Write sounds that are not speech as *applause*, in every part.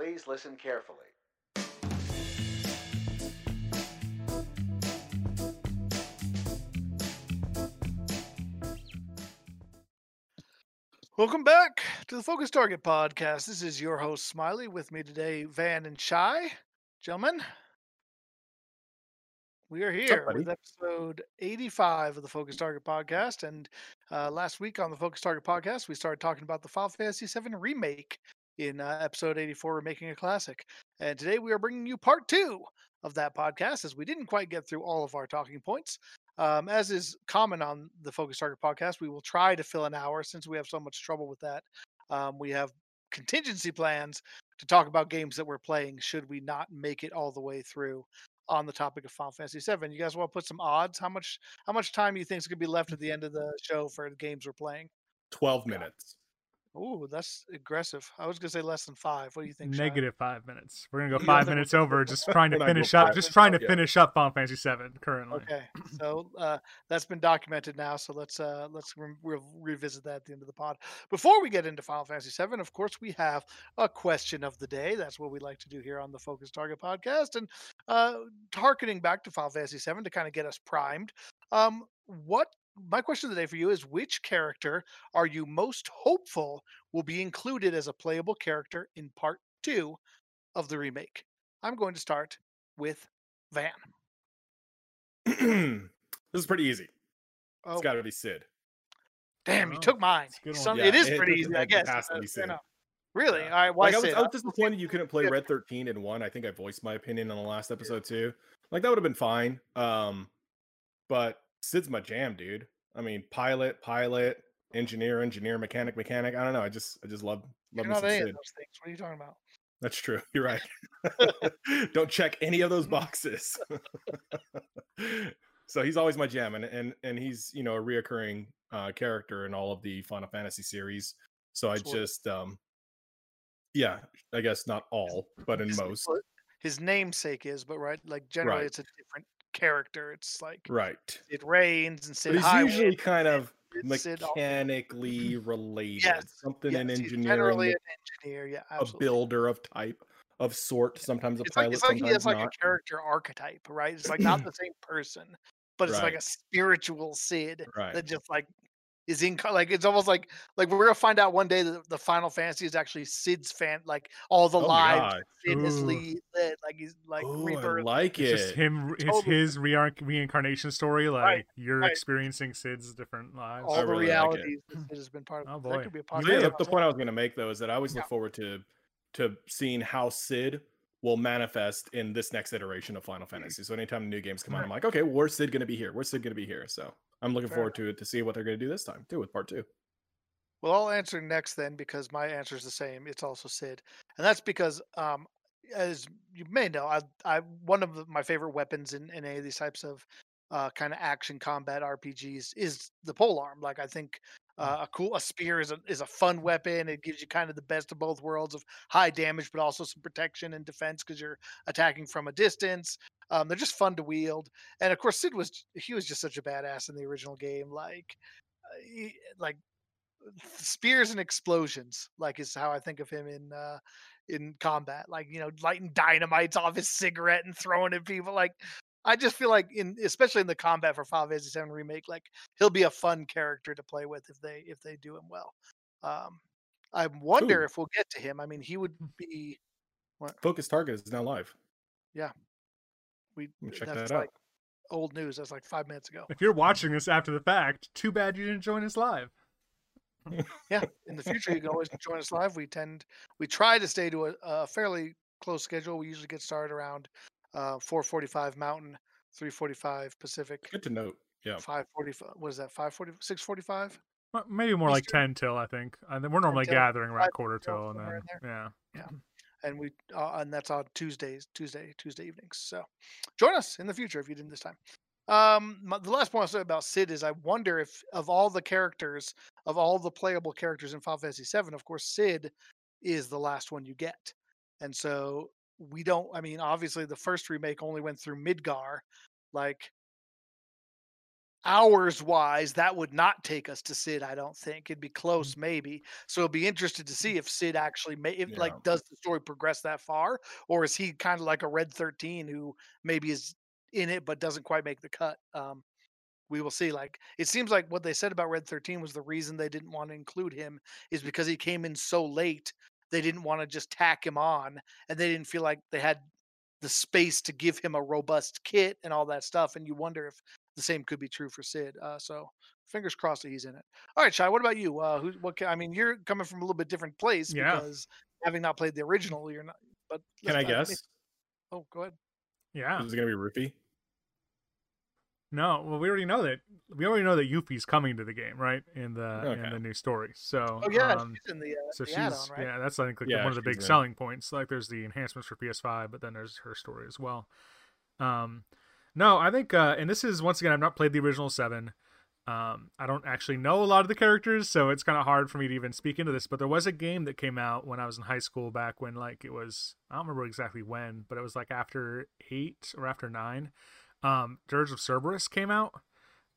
please listen carefully. Welcome back to the Focus Target Podcast. This is your host, Smiley. With me today, Van and Shy. Gentlemen, we are here buddy? with episode 85 of the Focus Target Podcast. And uh, last week on the Focus Target Podcast, we started talking about the Final Fantasy VII Remake. In uh, episode 84, we're making a classic. And today we are bringing you part two of that podcast as we didn't quite get through all of our talking points. Um, as is common on the Focus Target podcast, we will try to fill an hour since we have so much trouble with that. Um, we have contingency plans to talk about games that we're playing should we not make it all the way through on the topic of Final Fantasy VII. You guys want to put some odds? How much how much time you think is going to be left at the end of the show for the games we're playing? 12 minutes. Ooh, that's aggressive. I was going to say less than five. What do you think? Shy? Negative five minutes. We're gonna go five minutes over, just trying to We're not going finish up, just trying to yeah. finish up Final Fantasy VII currently. Okay, so uh, that's been documented now. So let's uh, let's re- re- revisit that at the end of the pod. Before we get into Final Fantasy VII, of course, we have a question of the day. That's what we like to do here on the Focus Target podcast, and uh, targeting back to Final Fantasy VII to kind of get us primed. Um, what my question of the day for you is: Which character are you most hopeful will be included as a playable character in Part Two of the remake? I'm going to start with Van. *clears throat* this is pretty easy. Oh, It's got to be Cid. Damn, you Oh, took mine. it's a good one. Some, Yeah, it is it pretty easy, I guess. capacity, uh, fair Cid. Really? Yeah. All right. Why Like I was, Cid? I was disappointed you couldn't play Red 13 and 1. I think I voiced my opinion on the last episode too. Like that would have been fine. Um but Cid's my jam, dude. I mean, pilot, pilot, engineer, engineer, mechanic, mechanic. I don't know. I just I just love You're love me not any of Cid. those things. What are you talking about? That's true. *laughs* You're right. *laughs* *laughs* Don't check any of those boxes. so he's always my jam, and and and he's you know a reoccurring uh, character in all of the Final Fantasy series. So I just um, yeah, I guess not all, but in His- most, His namesake is, but right, like generally Right. it's a different character. It's like right. It Rains and Cid But he's usually kind of mechanically *laughs* related, Yes, something in yes, he's engineering, generally an engineer. Yeah, Absolutely. a builder of type of sort, sometimes a It's like pilot, it's like he sometimes like not. a *clears throat* character archetype, right? It's like not *clears throat* the same person, but it's like a spiritual Cid Right. that just like is in like it's almost like like we're gonna find out one day that the Final Fantasy is actually Cid's fan like all the Oh my lives God. Cid lead like he's like Ooh, I rebirth. like It's it. just him, it's Totally. his re- reincarnation story. Like you're right. experiencing Cid's different lives. all I the really like realities that Cid has been part of. Oh, That boy. could be a So podcast. yeah, Yeah, the, the point I was going to make though is that I always Yeah. look forward to to seeing how Cid will manifest in this next iteration of Final Fantasy. So anytime new games come out, I'm like, okay, well, where's Cid going to be here? Where's Cid going to be here? So I'm looking Fair forward to it to see what they're going to do this time too with part two. Well, I'll answer next then because my answer is the same. It's also Cid, and that's because, um, as you may know, I, I one of the, my favorite weapons in, in any of these types of uh, kind of action combat RPGs is the pole arm. Like I think uh, a cool a spear is a is a fun weapon. It gives you kind of the best of both worlds of high damage, but also some protection and defense because you're attacking from a distance. Um, they're just fun to wield, and of course, Cid was he was just such a badass in the original game. Like, uh, he, like spears and explosions like is how i think of him in uh in combat like you know lighting dynamites off his cigarette and throwing at people like i just feel like in especially in the combat for Final Fantasy 7 remake like he'll be a fun character to play with if they if they do him well um i wonder Ooh. if we'll get to him i mean he would be What? Focus Target is now live. Yeah, we check that's that out. like old news that's like five minutes ago If you're watching this after the fact, too bad you didn't join us live. *laughs* yeah in the future you can always join us live we tend we try to stay to a, a fairly close schedule we usually get started around uh 445 mountain 345 pacific Good to note. Yeah. 545 what is that 540 645 Maybe more like ten till I think. And then we're normally till, gathering around quarter till, till, and then yeah. yeah. *clears throat* and we uh, and that's on tuesdays tuesday tuesday evenings so join us in the future if you didn't this time um my, the last point i'll say about Cid is i wonder if of all the characters of all the playable characters in final fantasy 7 of course Cid is the last one you get and so we don't i mean obviously the first remake only went through midgar like hours wise, that would not take us to Cid. I don't think it'd be Mm. close, maybe. So it'd be interested to see if Cid actually may, if Yeah. like, does the story progress that far, or is he kind of like a Red Thirteen who maybe is in it but doesn't quite make the cut? Um, we will see. Like, it seems like what they said about Red Thirteen was the reason they didn't want to include him is because he came in so late. They didn't want to just tack him on, and they didn't feel like they had the space to give him a robust kit and all that stuff. And you wonder if the same could be true for Cid. Uh, so fingers crossed that he's in it. All right, Shy. What about you? Uh, who? What? ca- I mean, you're coming from a little bit different place Yeah. because having not played the original, you're not. But Can I dive in. guess? Oh, go ahead. Yeah. Is it gonna be Yuffie? No, well, we already know that. We already know that Yuffie's coming to the game, right? In the in the new story. So, Oh yeah, um, she's in the, uh, so the she's right? yeah, that's I think like Yeah, one of the big in. selling points. Like, there's the enhancements for PS5, but then there's her story as well. Um, no, I think, uh, and this is once again, I've not played the original seven. Um, I don't actually know a lot of the characters, so it's kind of hard for me to even speak into this. But there was a game that came out when I was in high school, back when like it was, I don't remember exactly when, but it was like after eight or after nine. Um, Dirge of Cerberus came out,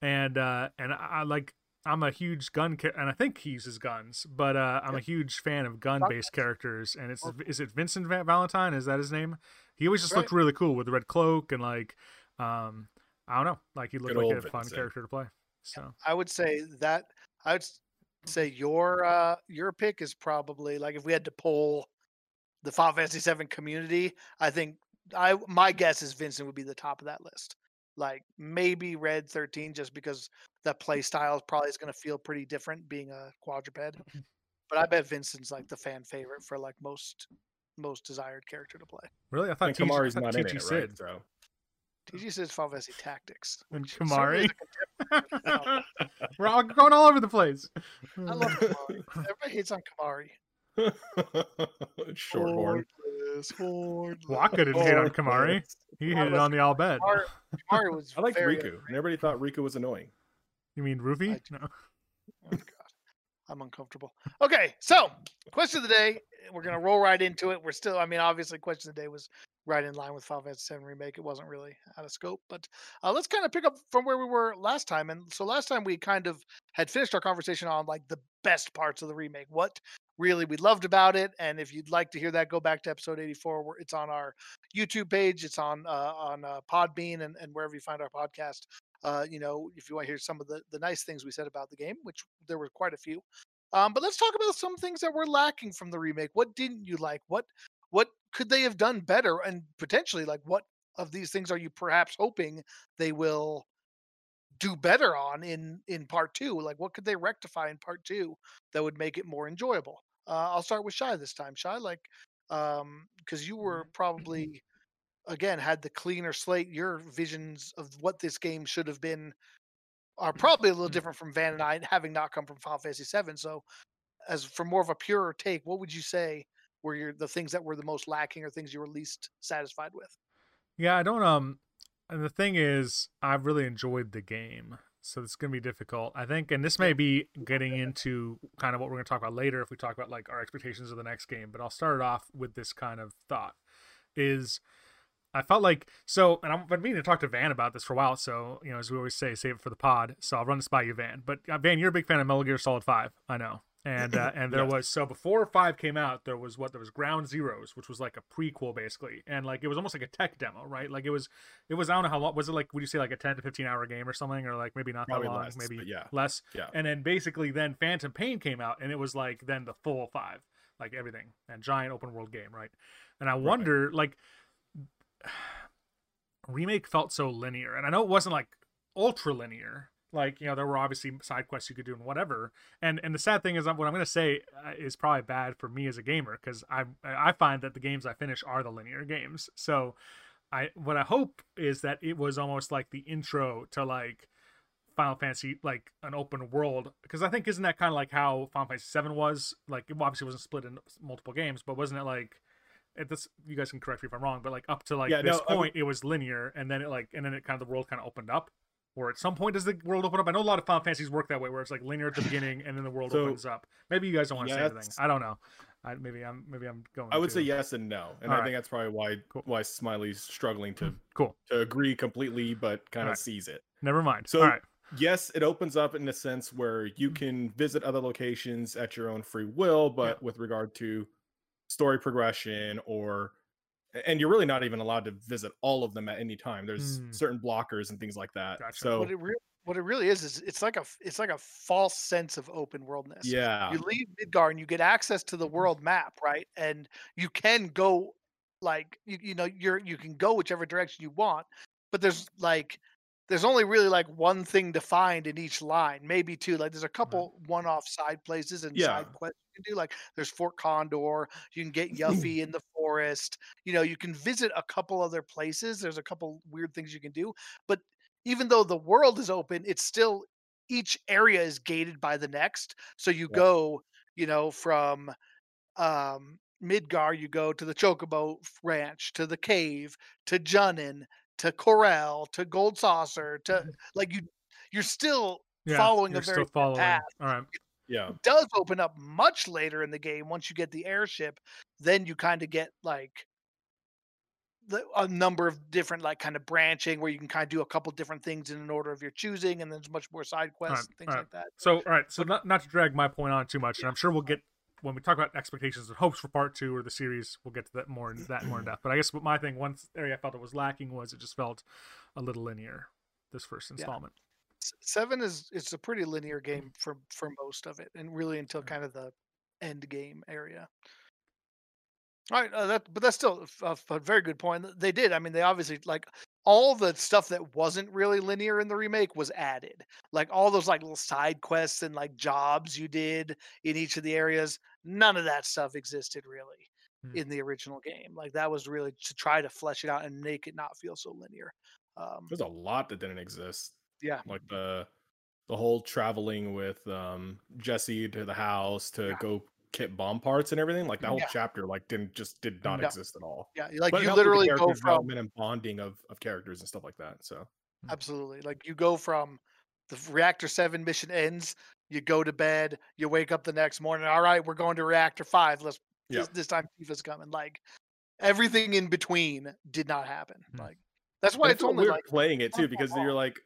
and uh, and I, I like I'm a huge gun ca- and I think he uses guns, but uh, I'm a huge fan of gun-based characters. And it's is it Vincent Va- Valentine? Is that his name? He always just looked really cool with the red cloak and like, um, I don't know, like he looked Good like old a fun Vincent. character to play. So I would say that I would say your uh your pick is probably like if we had to poll the Final Fantasy VII community, I think I my guess is Vincent would be the top of that list. Like maybe Red Thirteen, just because that play style probably is going to feel pretty different being a quadruped. Mm-hmm. But I bet Vincent's like the fan favorite for like most most desired character to play. really, I thought And Kimahri's thought not in TG it, Cid right? So TG says Final Fantasy Tactics. and Kimahri. *laughs* We're all going all over the place. I love Kimahri. *laughs* Everybody hates on Kimahri. *laughs* Shorthorn. Hornless, hornless. Wakka didn't hit on Kimahri. Hornless. He hit it on the all bet. Kimahri, Kimahri *laughs* was I liked Rikku, underrated. and everybody thought Rikku was annoying. You mean Rufy? I- No. Oh god, I'm uncomfortable. Okay, so question of the day. We're gonna roll right into it. We're still, I mean, obviously, question of the day was right in line with Final Fantasy VII remake. It wasn't really out of scope, but uh, let's kind of pick up from where we were last time. And so last time we kind of had finished our conversation on like the best parts of the remake, what really we loved about it. And if you'd like to hear that, go back to episode 84. Where it's on our YouTube page. It's on uh, on uh, Podbean and, and wherever you find our podcast. Uh, you know, if you want to hear some of the, the nice things we said about the game, which there were quite a few. Um, but let's talk about some things that were lacking from the remake. What didn't you like? What what could they have done better? And potentially, like, what of these things are you perhaps hoping they will do better on in in part two? Like, what could they rectify in part two that would make it more enjoyable? Uh, I'll start with Shy this time. Shy, like, um, because you were probably again had the cleaner slate. Your visions of what this game should have been are probably a little different from Van and I, having not come from Final Fantasy VII. So, as for more of a pure take, what would you say were your the things that were the most lacking or things you were least satisfied with? Yeah, I don't um and the thing is I've really enjoyed the game. So it's going to be difficult. I think and this may be getting *laughs* into kind of what we're going to talk about later if we talk about like our expectations of the next game, but I'll start it off with this kind of thought is I felt like so, and I've been meaning to talk to Van about this for a while. So you know, as we always say, save it for the pod. So I'll run this by you, Van. But uh, Van, you're a big fan of Metal Gear Solid Five, I know. And *clears throat* uh, and there Yes. was so before Five came out, there was what there was Ground Zeroes, which was like a prequel basically, and like it was almost like a tech demo, right? Like it was, it was I don't know how long was it like? Would you say like a ten to fifteen hour game or something, or like maybe not Probably that long, less, maybe yeah. less. Yeah. And then basically then Phantom Pain came out, and it was like then the full five, like everything, and giant open world game, right? And I wonder like *sighs* remake felt so linear and i know it wasn't like ultra linear like you know there were obviously side quests you could do and whatever. And and the sad thing is what i'm going to say uh, is probably bad for me as a gamer because i i find that the games i finish are the linear games. So i what i hope is that it was almost like the intro to like Final Fantasy like an open world. Because I think isn't that kind of like how Final Fantasy Seven was? Like it obviously wasn't split in multiple games but wasn't it like at this you guys can correct me if I'm wrong but like up to like Yeah, this no, I point it was linear and then it like and then it kind of the world kind of opened up or at some point does the world open up I know a lot of Final Fantasies work that way where it's like linear at the beginning and then the world So, opens up maybe you guys don't want to say anything. I don't know I, maybe I'm maybe I'm going I would too. say yes and no, and All I right. think that's probably why Cool. why Smiley's struggling to cool to agree completely, but kind of Alright. sees it. never mind So- all right yes, it opens up in a sense where you Mm. can visit other locations at your own free will, but with regard to story progression or and you're really not even allowed to visit all of them at any time. There's Mm. certain blockers and things like that. Gotcha. So what it re- what it really is is it's like a it's like a false sense of open worldness. yeah, You leave Midgar and you get access to the world map, right? And you can go like you, you know you're you can go whichever direction you want, but there's like there's only really like one thing to find in each line, maybe two. Like there's a couple one-off side places and Yeah. side quests you can do. Like there's Fort Condor. You can get Yuffie in the forest. You know, you can visit a couple other places. There's a couple weird things you can do. But even though the world is open, it's still each area is gated by the next. So you Yeah. go, you know, from um Midgar, you go to the Chocobo Ranch, to the cave, to Junon, to Corel, to Gold Saucer, to mm-hmm. like you you're still Yeah, following you're a very still following. path. All right. yeah. It does open up much later in the game once you get the airship, then you kind of get like the, a number of different like kind of branching where you can kind of do a couple different things in an order of your choosing and then there's much more side quests and things alright. like that. So, all right. So, not not to drag my point on too much, and I'm sure we'll get when we talk about expectations and hopes for part two or the series, we'll get to that more in that more in depth. But I guess what my thing, one area I felt it was lacking was it just felt a little linear. This first installment. S- Seven is it's a pretty linear game for for most of it, and really until kind of the end game area. All right, uh, that but that's still a very good point. They did. I mean, they obviously like all the stuff that wasn't really linear in the remake was added. Like all those like little side quests and like jobs you did in each of the areas. None of that stuff existed really Hmm. in the original game. Like that was really to try to flesh it out and make it not feel so linear. Um, There's a lot that didn't exist. yeah, Like the the whole traveling with um Jesse to the house to Yeah. go kit bomb parts and everything. Like that whole Yeah. chapter like didn't just did not No. exist at all. yeah. Like But you helped with the literally go from development and bonding of, of characters and stuff like that. So Absolutely. Like you go from the reactor 7 mission ends, you go to bed, you wake up the next morning, all right, we're going to reactor 5. Let's Yeah. this, this time Tifa's coming. Like everything in between did not happen. Hmm. Like that's why And it it's only like playing it too because you're *laughs* like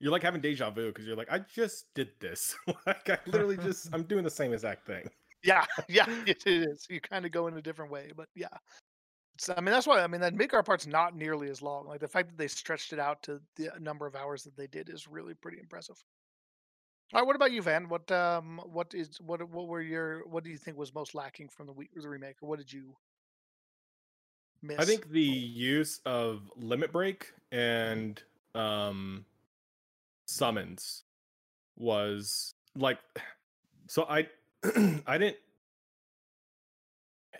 you're like having deja vu because you're like I just did this *laughs* like I literally just *laughs* I'm doing the same exact thing. Yeah, *laughs* yeah, *laughs* it is. You kind of go in a different way, but yeah. It's, I mean, that's why I mean that Midgar part's not nearly as long. Like the fact that they stretched it out to the number of hours that they did is really pretty impressive. All right, what about you, Van? What um, what is what what were your what do you think was most lacking from the, the remake, or what did you miss? I think the use of limit break and um summons was like *sighs* so I *clears throat* I didn't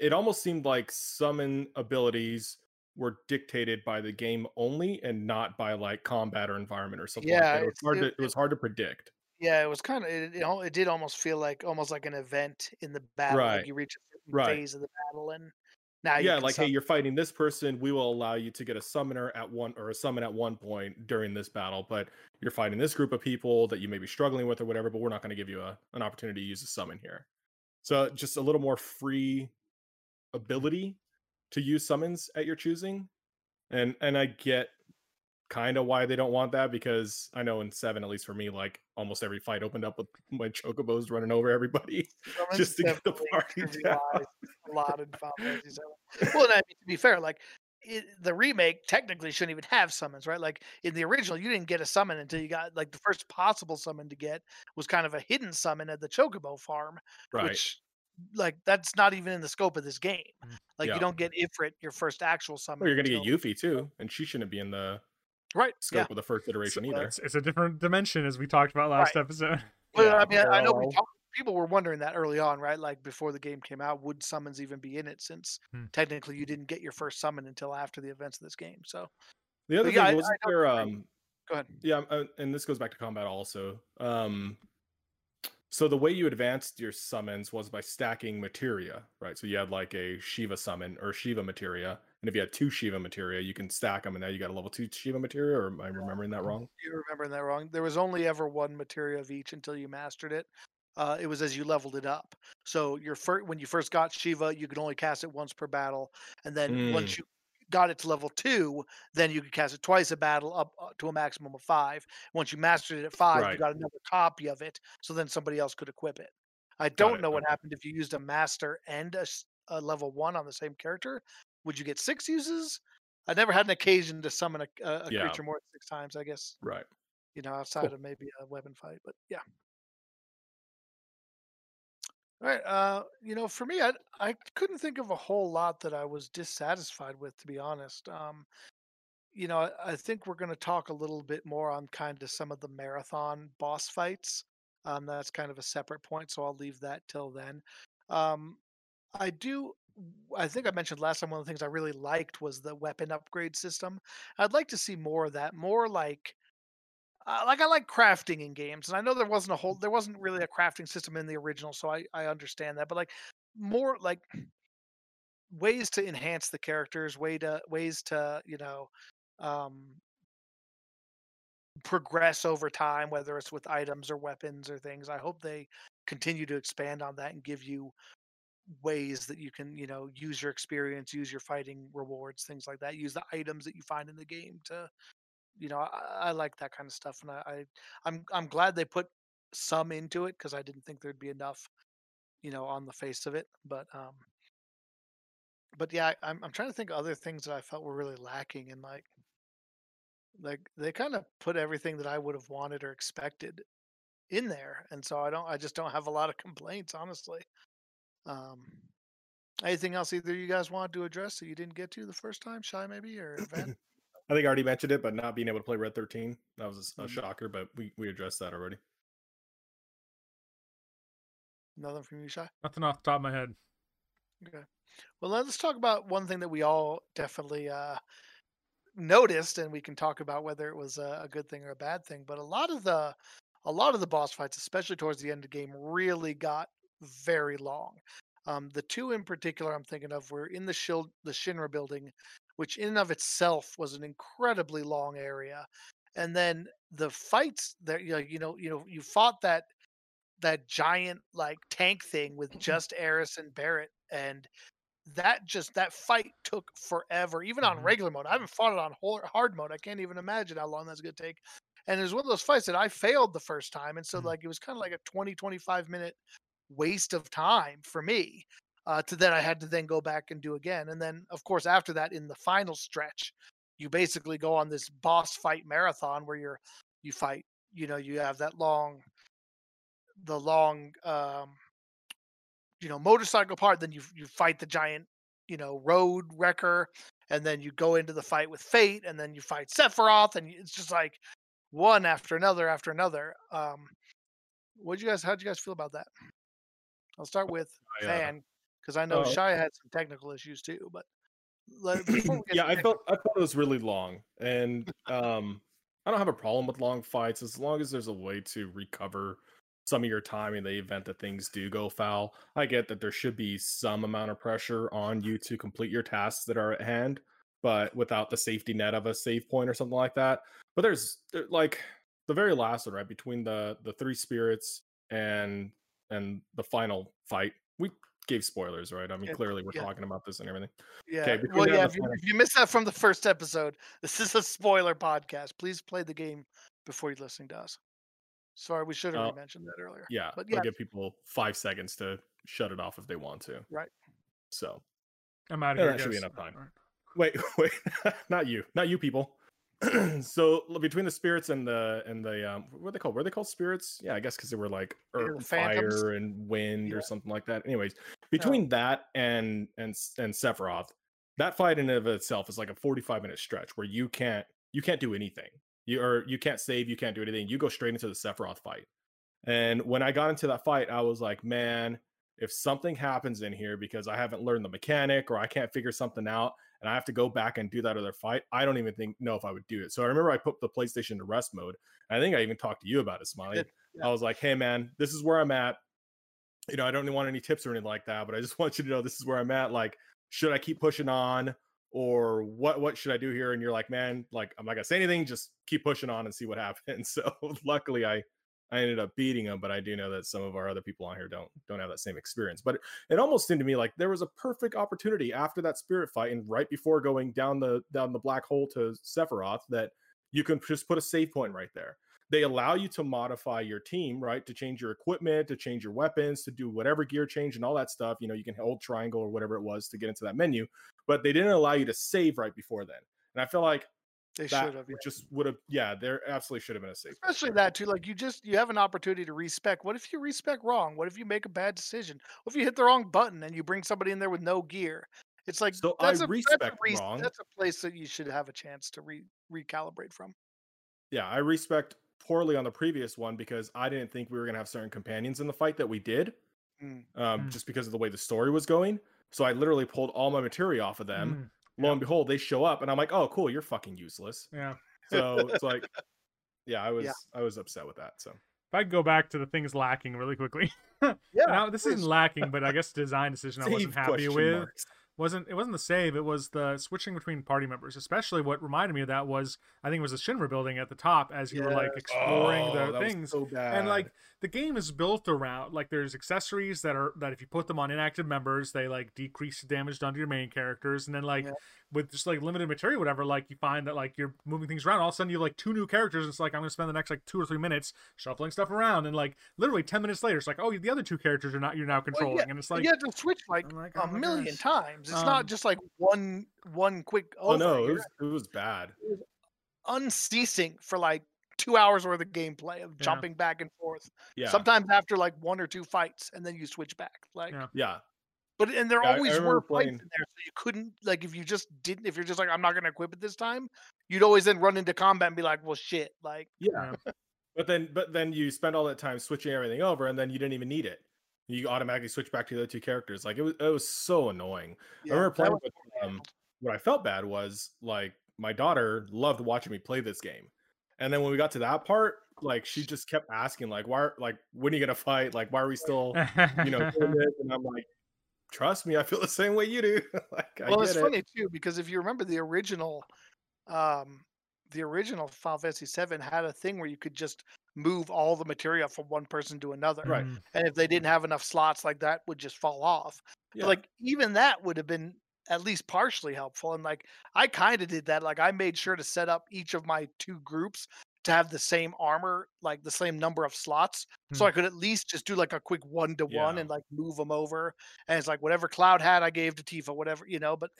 it almost seemed like summon abilities were dictated by the game only and not by like combat or environment or something Yeah, like that. It was hard to it- it was hard to predict. yeah, it was kind of it, it, it did almost feel like almost like an event in the battle. Right, Like you reach a certain right. phase of the battle, and now yeah, like hey, you're fighting this person. We will allow you to get a summoner at one or a summon at one point during this battle, but you're fighting this group of people that you may be struggling with or whatever. But we're not going to give you a, an opportunity to use a summon here. So just a little more free ability to use summons at your choosing, and and I get kind of why they don't want that because I know in seven, at least for me, like almost every fight opened up with *laughs* my chocobos running over everybody. Just to get the party down. a lot in Final Fantasy VII. Well, and I mean, to be fair, like it, the remake technically shouldn't even have summons, right? Like in the original, you didn't get a summon until you got like the first possible summon to get was kind of a hidden summon at the Chocobo farm, Right. which like that's not even in the scope of this game. Mm. Like Yeah. you don't get Ifrit your first actual summon. Well, you're gonna get until- Yuffie too, and she shouldn't be in the right? scope Yeah. of the first iteration either. It's, it's a different dimension as we talked about last Right. episode. Well, Yeah, I mean, I I know we talked, people were wondering that early on, right? Like before the game came out, would summons even be in it? Since Hmm. technically you didn't get your first summon until after the events of this game. So The other But thing I- wasn't I there. what. Um, go ahead. yeah, uh, and this goes back to combat also. Um, so the way you advanced your summons was by stacking materia, right? So you had like a Shiva summon or Shiva materia, and if you had two Shiva materia, you can stack them, and now you got a level two Shiva materia. Or am I remembering that wrong? You're remembering that wrong. There was only ever one materia of each until you mastered it. Uh, it was as you leveled it up. So your first, when you first got Shiva, you could only cast it once per battle, and then once Mm. you got it to level two, then you could cast it twice a battle up uh, to a maximum of five. Once you mastered it at five, you got another copy of it, so then somebody else could equip it. I don't know what okay. happened if you used a master and a level one on the same character. Would you get six uses? I never had an occasion to summon a, a, a Yeah. creature more than six times. I guess Right. you know outside Cool. of maybe a weapon fight, but yeah. All right. Uh, you know, for me, I I couldn't think of a whole lot that I was dissatisfied with, to be honest. Um, you know, I, I think we're going to talk a little bit more on kind of some of the marathon boss fights. Um, that's kind of a separate point, so I'll leave that till then. Um, I do. I think I mentioned last time one of the things I really liked was the weapon upgrade system. I'd like to see more of that, more like uh, like I like crafting in games, and I know there wasn't a whole, there wasn't really a crafting system in the original, so I I understand that. But like more like ways to enhance the characters, way to ways to you know um, progress over time, whether it's with items or weapons or things. I hope they continue to expand on that and give you ways that you can you know use your experience, use your fighting rewards, things like that. Use the items that you find in the game to you know, I, I like that kind of stuff, and I, I I'm I'm glad they put some into it because I didn't think there'd be enough, you know, on the face of it. But um, but yeah, I, I'm I'm trying to think of other things that I felt were really lacking, and like like they kind of put everything that I would have wanted or expected in there, and so I don't I just don't have a lot of complaints, honestly. Um, anything else either you guys want to address that you didn't get to the first time, Shy maybe or *clears throat* Van? I think I already mentioned it, but not being able to play Red 13, that was a s- a Mhm. shocker, but we, we addressed that already. Nothing from you, Shy. Nothing off the top of my head. Okay. Well, let's talk about one thing that we all definitely uh, noticed, and we can talk about whether it was a, a good thing or a bad thing. But a lot of the, a lot of the boss fights, especially towards the end of the game, really got very long. Um, the two in particular I'm thinking of were in the shield, the Shinra building, which in and of itself was an incredibly long area, and then the fights that you know, you know, you know, you fought that that giant like tank thing with just Eris and Barret, and that just that fight took forever, even on Mhm. regular mode. I haven't fought it on hard mode. I can't even imagine how long that's going to take. And it was one of those fights that I failed the first time, and so Mhm. like it was kind of like a 20 25 minute waste of time for me. Uh, to then I had to then go back and do again, and then of course after that in the final stretch, you basically go on this boss fight marathon where you're you fight. You know, you have that long the long um you know motorcycle part then you you fight the giant you know road wrecker and then you go into the fight with fate and then you fight sephiroth and it's just like one after another after another um what you guys how'd you guys feel about that i'll start with uh, Van because i know oh. shy had some technical issues too but let- before we *clears throat* get yeah, I felt I felt it was really long, and *laughs* um, I don't have a problem with long fights as long as there's a way to recover some of your time in the event that things do go foul. I get that there should be some amount of pressure on you to complete your tasks that are at hand, but without the safety net of a save point or something like that. But there's there, like the very last one, right between the the three spirits and and the final fight. We gave spoilers, right? I mean, Yeah, clearly we're yeah. talking about this and everything. yeah between well yeah the if you, final- if you missed that from the first episode this is a spoiler podcast please play the game before you're listening to us sorry we should have Uh, mentioned that earlier Yeah, But they'll yeah. give people five seconds to shut it off if they want to. Right. So I'm out of Yeah, here. that should be guys. enough time. All right. wait, *laughs* wait, not you, not you people. *clears throat* so between the spirits and the and the um, what are they called? Were they called spirits? Yeah, I guess because they were like earth, fire and wind Yeah. or something like that. Anyways, between that and and and Sephiroth, that fight in and of itself is like a 45 minute stretch where you can't you can't do anything. You or you can't save, you can't do anything. You go straight into the Sephiroth fight. And when I got into that fight, I was like, man, if something happens in here because I haven't learned the mechanic or I can't figure something out and I have to go back and do that other fight, I don't even think know if I would do it. So I remember I put the PlayStation to rest mode. I think I even talked to you about it, Smiley. yeah. I was like, hey man, this is where I'm at. You know, I don't want any tips or anything like that, but I just *laughs* want you to know this is where I'm at. Like, should I keep pushing on? Or what what should I do here? And you're like, man, like I'm not gonna say anything, just keep pushing on and see what *laughs* happens. So *laughs* luckily I I ended up beating him, but I do know that some of our other people on here don't don't have that same experience. But it almost seemed to me like there was a perfect opportunity after that spirit fight and right before going down the down the black hole to Sephiroth that you can just put a save point right there. They allow you to modify your team, right? To change your equipment, to change your weapons, to do whatever gear change and all that stuff. You know, you can hold triangle or whatever it was to get into that menu, but they didn't allow you to save right before then. And I feel like They that should have. yeah. just would have, yeah, there absolutely should have been a save. Especially that too. Like you just you have an opportunity to respec. What if you respec wrong? What if you make a bad decision? What if you hit the wrong button and you bring somebody in there with no gear? It's like So I that's a, that's a respec wrong. That's a place that you should have a chance to re- recalibrate from. yeah, I respect poorly on the previous one because I didn't think we were gonna have certain companions in the fight that we did, Mm. um, Mm. just because of the way the story was going. So I literally pulled all my materia off of them. Mm, Lo and behold, they show up, and I'm like, "Oh, cool, you're fucking useless." yeah. So it's like, *laughs* yeah, I was Yeah. I was upset with that. So If I could go back to the things lacking really quickly. *laughs* Yeah, now this isn't lacking, but I guess design decision I *laughs* wasn't happy with. marks. Wasn't it wasn't the save it was the switching between party members especially what reminded me of that was i think it was the shinra building at the top as you were like Yes. exploring Oh, the that was things so bad. and like the game is built around like there's accessories that are that if you put them on inactive members they like decrease the damage done to your main characters and then like Yeah. with just like limited materia whatever like you find that like you're moving things around all of a sudden you have like two new characters and it's like i'm gonna spend the next like two or three minutes shuffling stuff around and like literally 10 minutes later it's like oh the other two characters are not you're now controlling and it's like you have to switch like like, a oh my million gosh. times. It's Um, not just like one one quick. oh no, it You're was it was bad. unceasing for like two hours worth of gameplay of Yeah. jumping back and forth. Yeah, Sometimes after like one or two fights, and then you switch back. Like, Yeah. yeah, but and there Yeah, I- I always were remember fights in there, so you couldn't like if you just didn't. If you're just like, I'm not going to equip it this time, you'd always then run into combat and be like, well, shit. Like, yeah. But then, but then you spend all that time switching everything over, and then you didn't even need it. You automatically switch back to the other two characters. Like it was, it was so annoying. yeah, I remember playing with um, what I felt bad was like my daughter loved watching me play this game. And then when we got to that part, like she just kept asking, like, why like when are you gonna fight? Like, why are we still, you know, doing *laughs* this? And I'm like, trust me, I feel the same way you do. *laughs* like I well, it's it. funny too because if you remember the original, um, the original Final Fantasy VII had a thing where you could just move all the materia from one person to another, Right. And if they didn't have enough slots, like that would just fall off. Yeah. like even that would have been at least partially helpful. And like I kind of did that. Like I made sure to set up each of my two groups to have the same armor, like the same number of slots, so Hmm. I could at least just do like a quick one to one and like move them over. And it's like whatever Cloud had, I gave to Tifa, whatever you know. But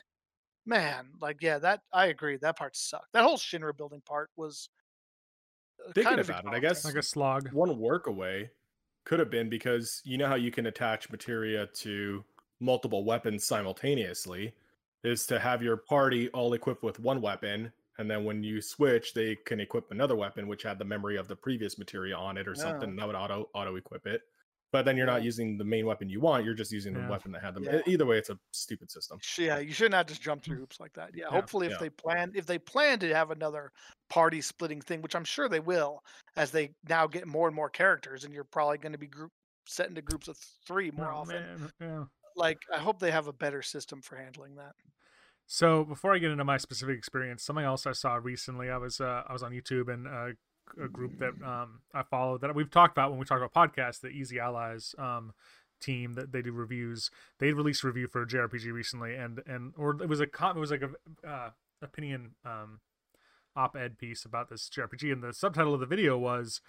man, like yeah, that I agree. That part sucked. That whole Shinra building part was uh, Thinking kind of about it, I guess like a slog one work away could have been because you know how you can attach materia to multiple weapons simultaneously is to have your party all equipped with one weapon and then when you switch they can equip another weapon which had the memory of the previous materia on it or something that would auto auto equip it but then you're not using the main weapon you want you're just using the weapon that had them Yeah. either way it's a stupid system Yeah, you should not just jump through hoops like that. Yeah, hopefully if they plan if they plan to have another party splitting thing, which I'm sure they will, as they now get more and more characters, and you're probably going to be group set into groups of three more Oh, often. man, yeah. Like I hope they have a better system for handling that. So before I get into my specific experience, something else I saw recently, I was uh, I was on YouTube and uh, a group that um, I follow that we've talked about when we talk about podcasts, the Easy Allies um, team that they do reviews. They released a review for a JRPG recently, and and or it was a it was like a uh, opinion um, op-ed piece about this JRPG, and the subtitle of the video was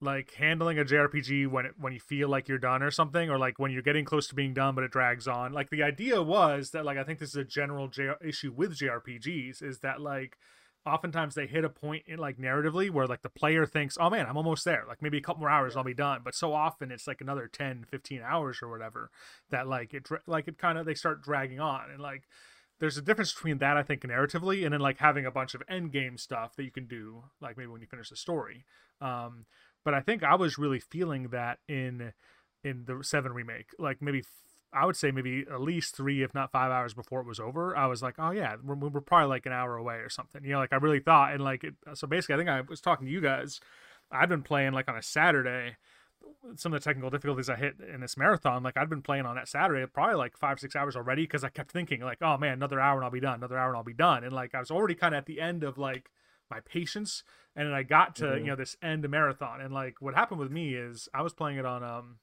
like handling a JRPG when it, when you feel like you're done or something, or like when you're getting close to being done but it drags on. Like the idea was that like I think this is a general J- issue with JRPGs is that like oftentimes they hit a point in like narratively where like the player thinks oh man i'm almost there. Like maybe a couple more hours i'll be done. But so often it's like another 10 15 hours or whatever that like it like it kind of they start dragging on. And like there's a difference between that i think narratively and then like having a bunch of end game stuff that you can do like maybe when you finish the story. Um but i think i was really feeling that in in the 7 remake like maybe I would say maybe at least three, if not five hours before it was over. I was like, oh yeah, we're, we're probably like an hour away or something. You know, like I really thought, and like it, so basically, I think I was talking to you guys. I'd been playing like on a Saturday. Some of the technical difficulties I hit in this marathon, like I'd been playing on that Saturday, probably like five six hours already, because I kept thinking like, oh man, another hour and I'll be done, another hour and I'll be done, and like I was already kind of at the end of like my patience, and then I got to Mhm. you know this end marathon. And like what happened with me is I was playing it on um,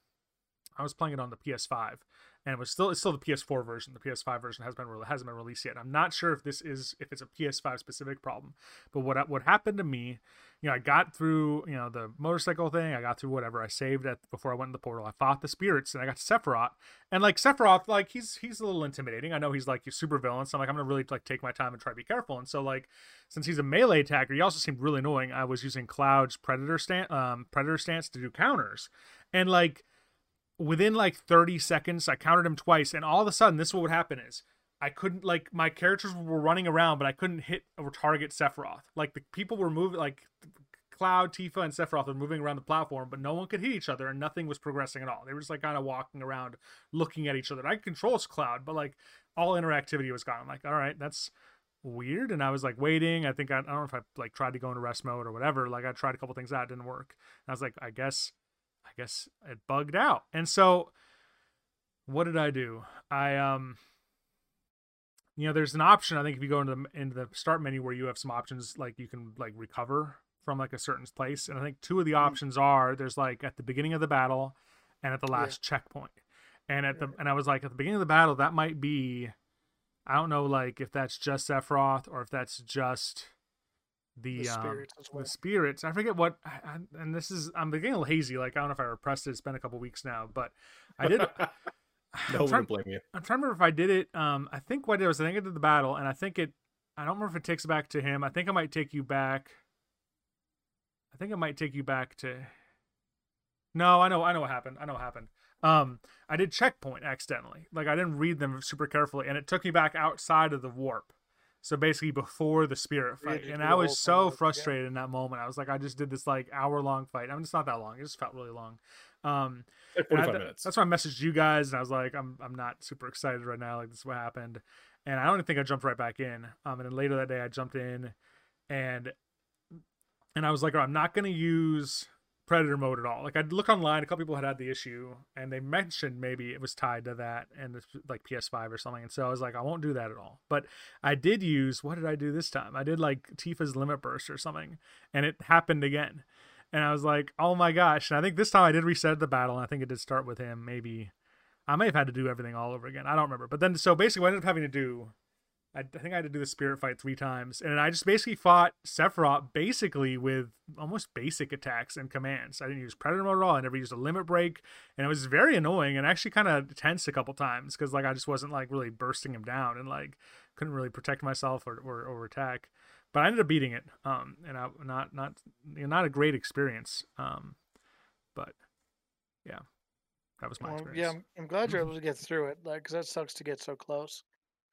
I was playing it on the PS5, and it was still it's still the PS4 version. The PS5 version has been hasn't been released yet. I'm not sure if this is if it's a PS5 specific problem, but what what happened to me, you know, I got through you know the motorcycle thing. I got through whatever. I saved at before I went in the portal. I fought the spirits, and I got to Sephiroth, and like Sephiroth, like he's he's a little intimidating. I know he's like super villain, so I'm like I'm gonna really like take my time and try to be careful. And so like since he's a melee attacker, he also seemed really annoying. I was using Cloud's predator stance, um, predator stance to do counters, and like within like 30 seconds, I countered him twice, and all of a sudden, this is what would happen is I couldn't like my characters were running around, but I couldn't hit or target Sephiroth. Like the people were moving, like Cloud, Tifa, and Sephiroth were moving around the platform, but no one could hit each other, and nothing was progressing at all. They were just like kind of walking around, looking at each other. I control Cloud, but like all interactivity was gone. I'm like, all right, that's weird. And I was like waiting. I think I, I don't know if I like tried to go into rest mode or whatever. Like I tried a couple things out, didn't work. And I was like, I guess I guess it bugged out. And so what did I do? I um you know, there's an option I think if you go into the into the start menu where you have some options like you can like recover from like a certain place. And I think two of the options are there's like at the beginning of the battle and at the last checkpoint. And at the and I was like at the beginning of the battle that might be I don't know like if that's just Sephiroth or if that's just the, The um, spirits as well. the spirits. I forget what, and this is I'm getting a little hazy. Like I don't know if I repressed it. It's been a couple weeks now, but I did. *laughs* *sighs* no I'm, one blame you. I'm trying to remember if I did it. Um, I think what I did was I think I did the battle, and I think it. I don't remember if it takes back to him. I think I might take you back. I think it might take you back to. No, I know, I know what happened. I know what happened. Um, I did checkpoint accidentally. Like I didn't read them super carefully, and it took me back outside of the warp. So basically, before the spirit fight, and I was so frustrated in that moment. I was like, I just did this like hour long fight. I mean, it's not that long. It just felt really long. Um, Like and I 45 th- minutes. That's why I messaged you guys, and I was like, I'm I'm not super excited right now. Like this is what happened, and I don't even think I jumped right back in. Um, and then later that day, I jumped in, and and I was like, I'm not gonna use predator mode at all. Like I'd look online, a couple people had had the issue, and they mentioned maybe it was tied to that and it's like PS5 or something. And so I was like, I won't do that at all. But I did use what did I do this time? I did like Tifa's limit burst or something, and it happened again. And I was like, oh my gosh. And I think this time I did reset the battle, and I think it did start with him. Maybe I may have had to do everything all over again. I don't remember. But then, so basically, what I ended up having to do, I, I think I had to do the spirit fight three times. And I just basically fought Sephiroth basically with almost basic attacks and commands. I didn't use Predator mode at all. I never used a limit break. And it was very annoying and actually kind of tense a couple times because, like, I just wasn't, like, really bursting him down and, like, couldn't really protect myself or, or, or attack but I ended up beating it. Um, and I not not you know, not a great experience. Um, but yeah, that was my Well, experience. yeah, I'm, I'm glad you're able to get through it. like because that sucks to get so close,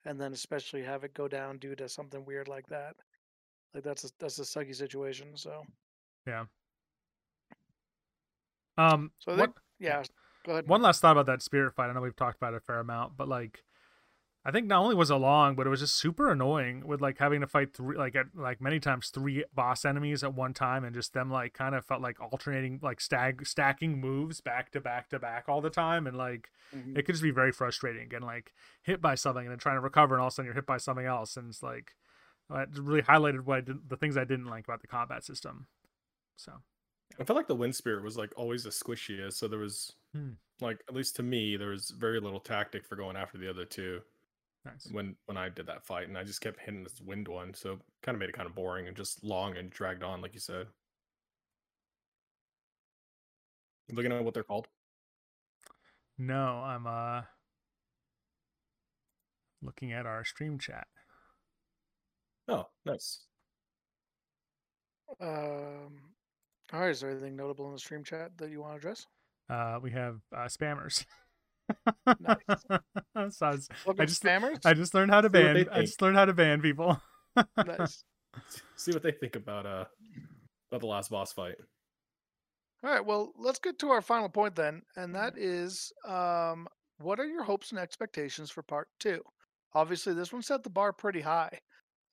and then especially have it go down due to something weird like that. Like that's a, that's a sucky situation. So, yeah. Um, so I what, think, yeah, go ahead. one last thought about that spirit fight. I know we've talked about it a fair amount, but like, I think not only was it long, but it was just super annoying with like having to fight three, like at like many times three boss enemies at one time, and just them like kind of felt like alternating, like stag stacking moves back to back to back all the time, and like Mhm. it could just be very frustrating getting like hit by something and then trying to recover and all of a sudden you're hit by something else and it's like uh, it really highlighted what I did, the things I didn't like about the combat system. So I felt like the wind spirit was like always the squishiest, so there was Hmm. like at least to me there was very little tactic for going after the other two nice. when when I did that fight, and I just kept hitting this wind one, so kind of made it kind of boring and just long and dragged on, like you said. You Looking at what they're called. No, I'm uh looking at our stream chat. Oh, nice. Um, all right. Is there anything notable in the stream chat that you want to address? Uh we have uh spammers. *laughs* Nice. *laughs* so I, was- Welcome, just- spammers. I just learned how to See ban I just learned how to ban people. *laughs* nice. See what they think about uh about the last boss fight. All right. Well, let's get to our final point then, and that is, um, what are your hopes and expectations for part two? Obviously, this one set the bar pretty high,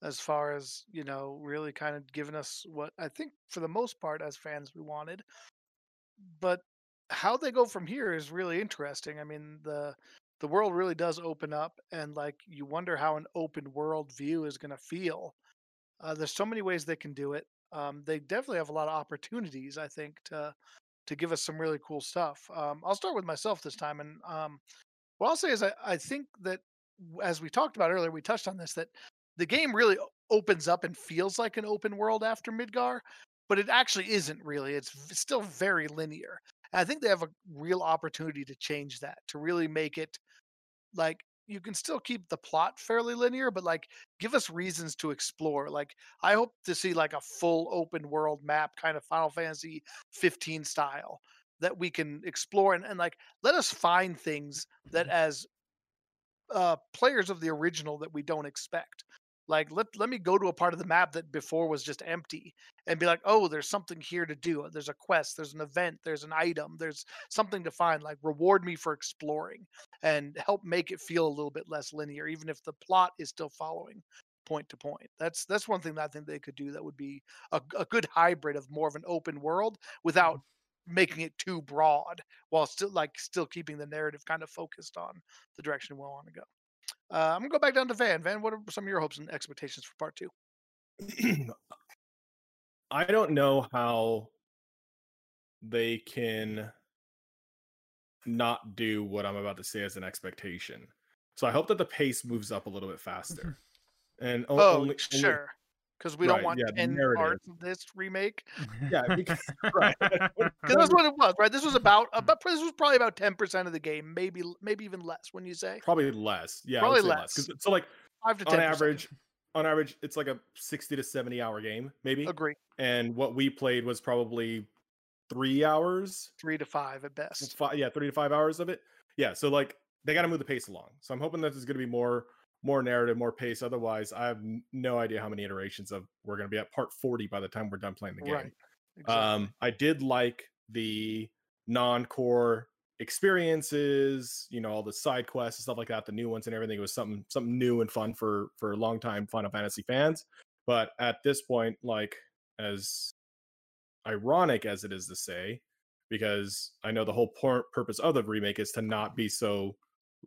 as far as you know, really kind of giving us what I think, for the most part, as fans, we wanted. But how they go from here is really interesting. I mean, the the world really does open up, and like you wonder how an open world view is going to feel Uh, there's so many ways they can do it. Um, they definitely have a lot of opportunities, I think, to to give us some really cool stuff. Um, I'll start with myself this time, and um, what I'll say is I, I think that as we talked about earlier, we touched on this that the game really opens up and feels like an open world after Midgar, but it actually isn't really. It's still very linear. And I think they have a real opportunity to change that, to really make it like you can still keep the plot fairly linear, but like give us reasons to explore. Like I hope to see like a full open world map, kind of Final Fantasy 15 style that we can explore and, and like let us find things that as uh players of the original that we don't expect. Like let let me go to a part of the map that before was just empty and be like, "Oh, there's something here to do. Uh, there's a quest, there's an event, there's an item, there's something to find. Like reward me for exploring and help make it feel a little bit less linear even if the plot is still following point to point. That's that's one thing that I think they could do that would be a, a good hybrid of more of an open world without mm-hmm. making it too broad while still like still keeping the narrative kind of focused on the direction we want to go. Uh, I'm gonna go back down to Van. Van, what are some of your hopes and expectations for part two? *clears throat* I don't know how they can not do what I'm about to say as an expectation. So I hope that the pace moves up a little bit faster. And Oh, only- sure. Because we don't want yeah, the 10 parts of this remake. yeah, because, *laughs* *laughs* right. Because *laughs* that's what it was, right? This was about, uh, hmm. about this was probably about 10% of the game, maybe maybe even less. When you say probably less. Yeah, Probably less. 'Cause- So like five to 10 on average, on average, it's like a 60 to 70 hour game, maybe. agree, And what we played was probably three hours. three to five at best. Five, yeah, three to five hours of it. Yeah, so like they got to move the pace along. So I'm hoping that there's going to be more more narrative, more pace. Otherwise, I have no idea how many iterations of we're going to be at part 40 by the time we're done playing the game. Right. Exactly. Um, I did like the non-core experiences, you know, all the side quests and stuff like that, the new ones and everything. It was something something new and fun for for long time Final Fantasy fans. But at this point, like as ironic as it is to say, because I know the whole por- purpose of the remake is to not be so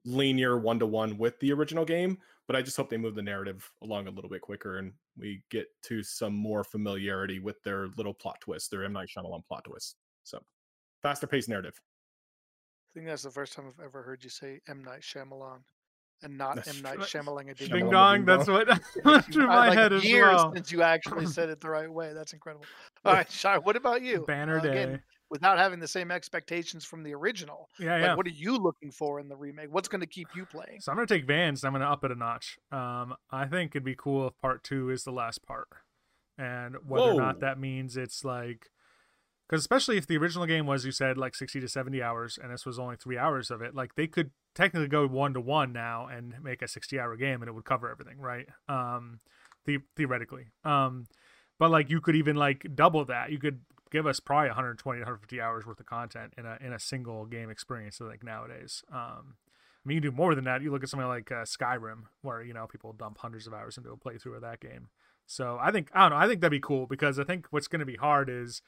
linear one to one with the original game. But I just hope they move the narrative along a little bit quicker and we get to some more familiarity with their little plot twist, their M Night Shyamalan plot twist. So faster paced narrative. I think that's the first time I've ever heard you say M Night Shyamalan and not That's M Night true. Shyamalan. Shyamalan. Ding dong. That's what *laughs* *laughs* through my like head as years well. since you actually *laughs* said it the right way. That's incredible. All right, Shire, what about you? Banner Uh, day. Without having the same expectations from the original, yeah, like, yeah. what are you looking for in the remake? What's going to keep you playing? So I'm gonna take Vans. I'm gonna up it a notch. Um, I think it'd be cool if part two is the last part, and whether or not that means it's like, because especially if the original game was you said like 60 to 70 hours, and this was only three hours of it, like they could technically go one to one now and make a 60 hour game, and it would cover everything, right? Um, the- theoretically. Um, but like you could even like double that. You could give us probably 120 150 hours worth of content in a in a single game experience like nowadays. Um, I mean, you can do more than that. You look at something like uh, Skyrim, where you know people dump hundreds of hours into a playthrough of that game. So I think I don't know. I think that'd be cool because I think what's going to be hard is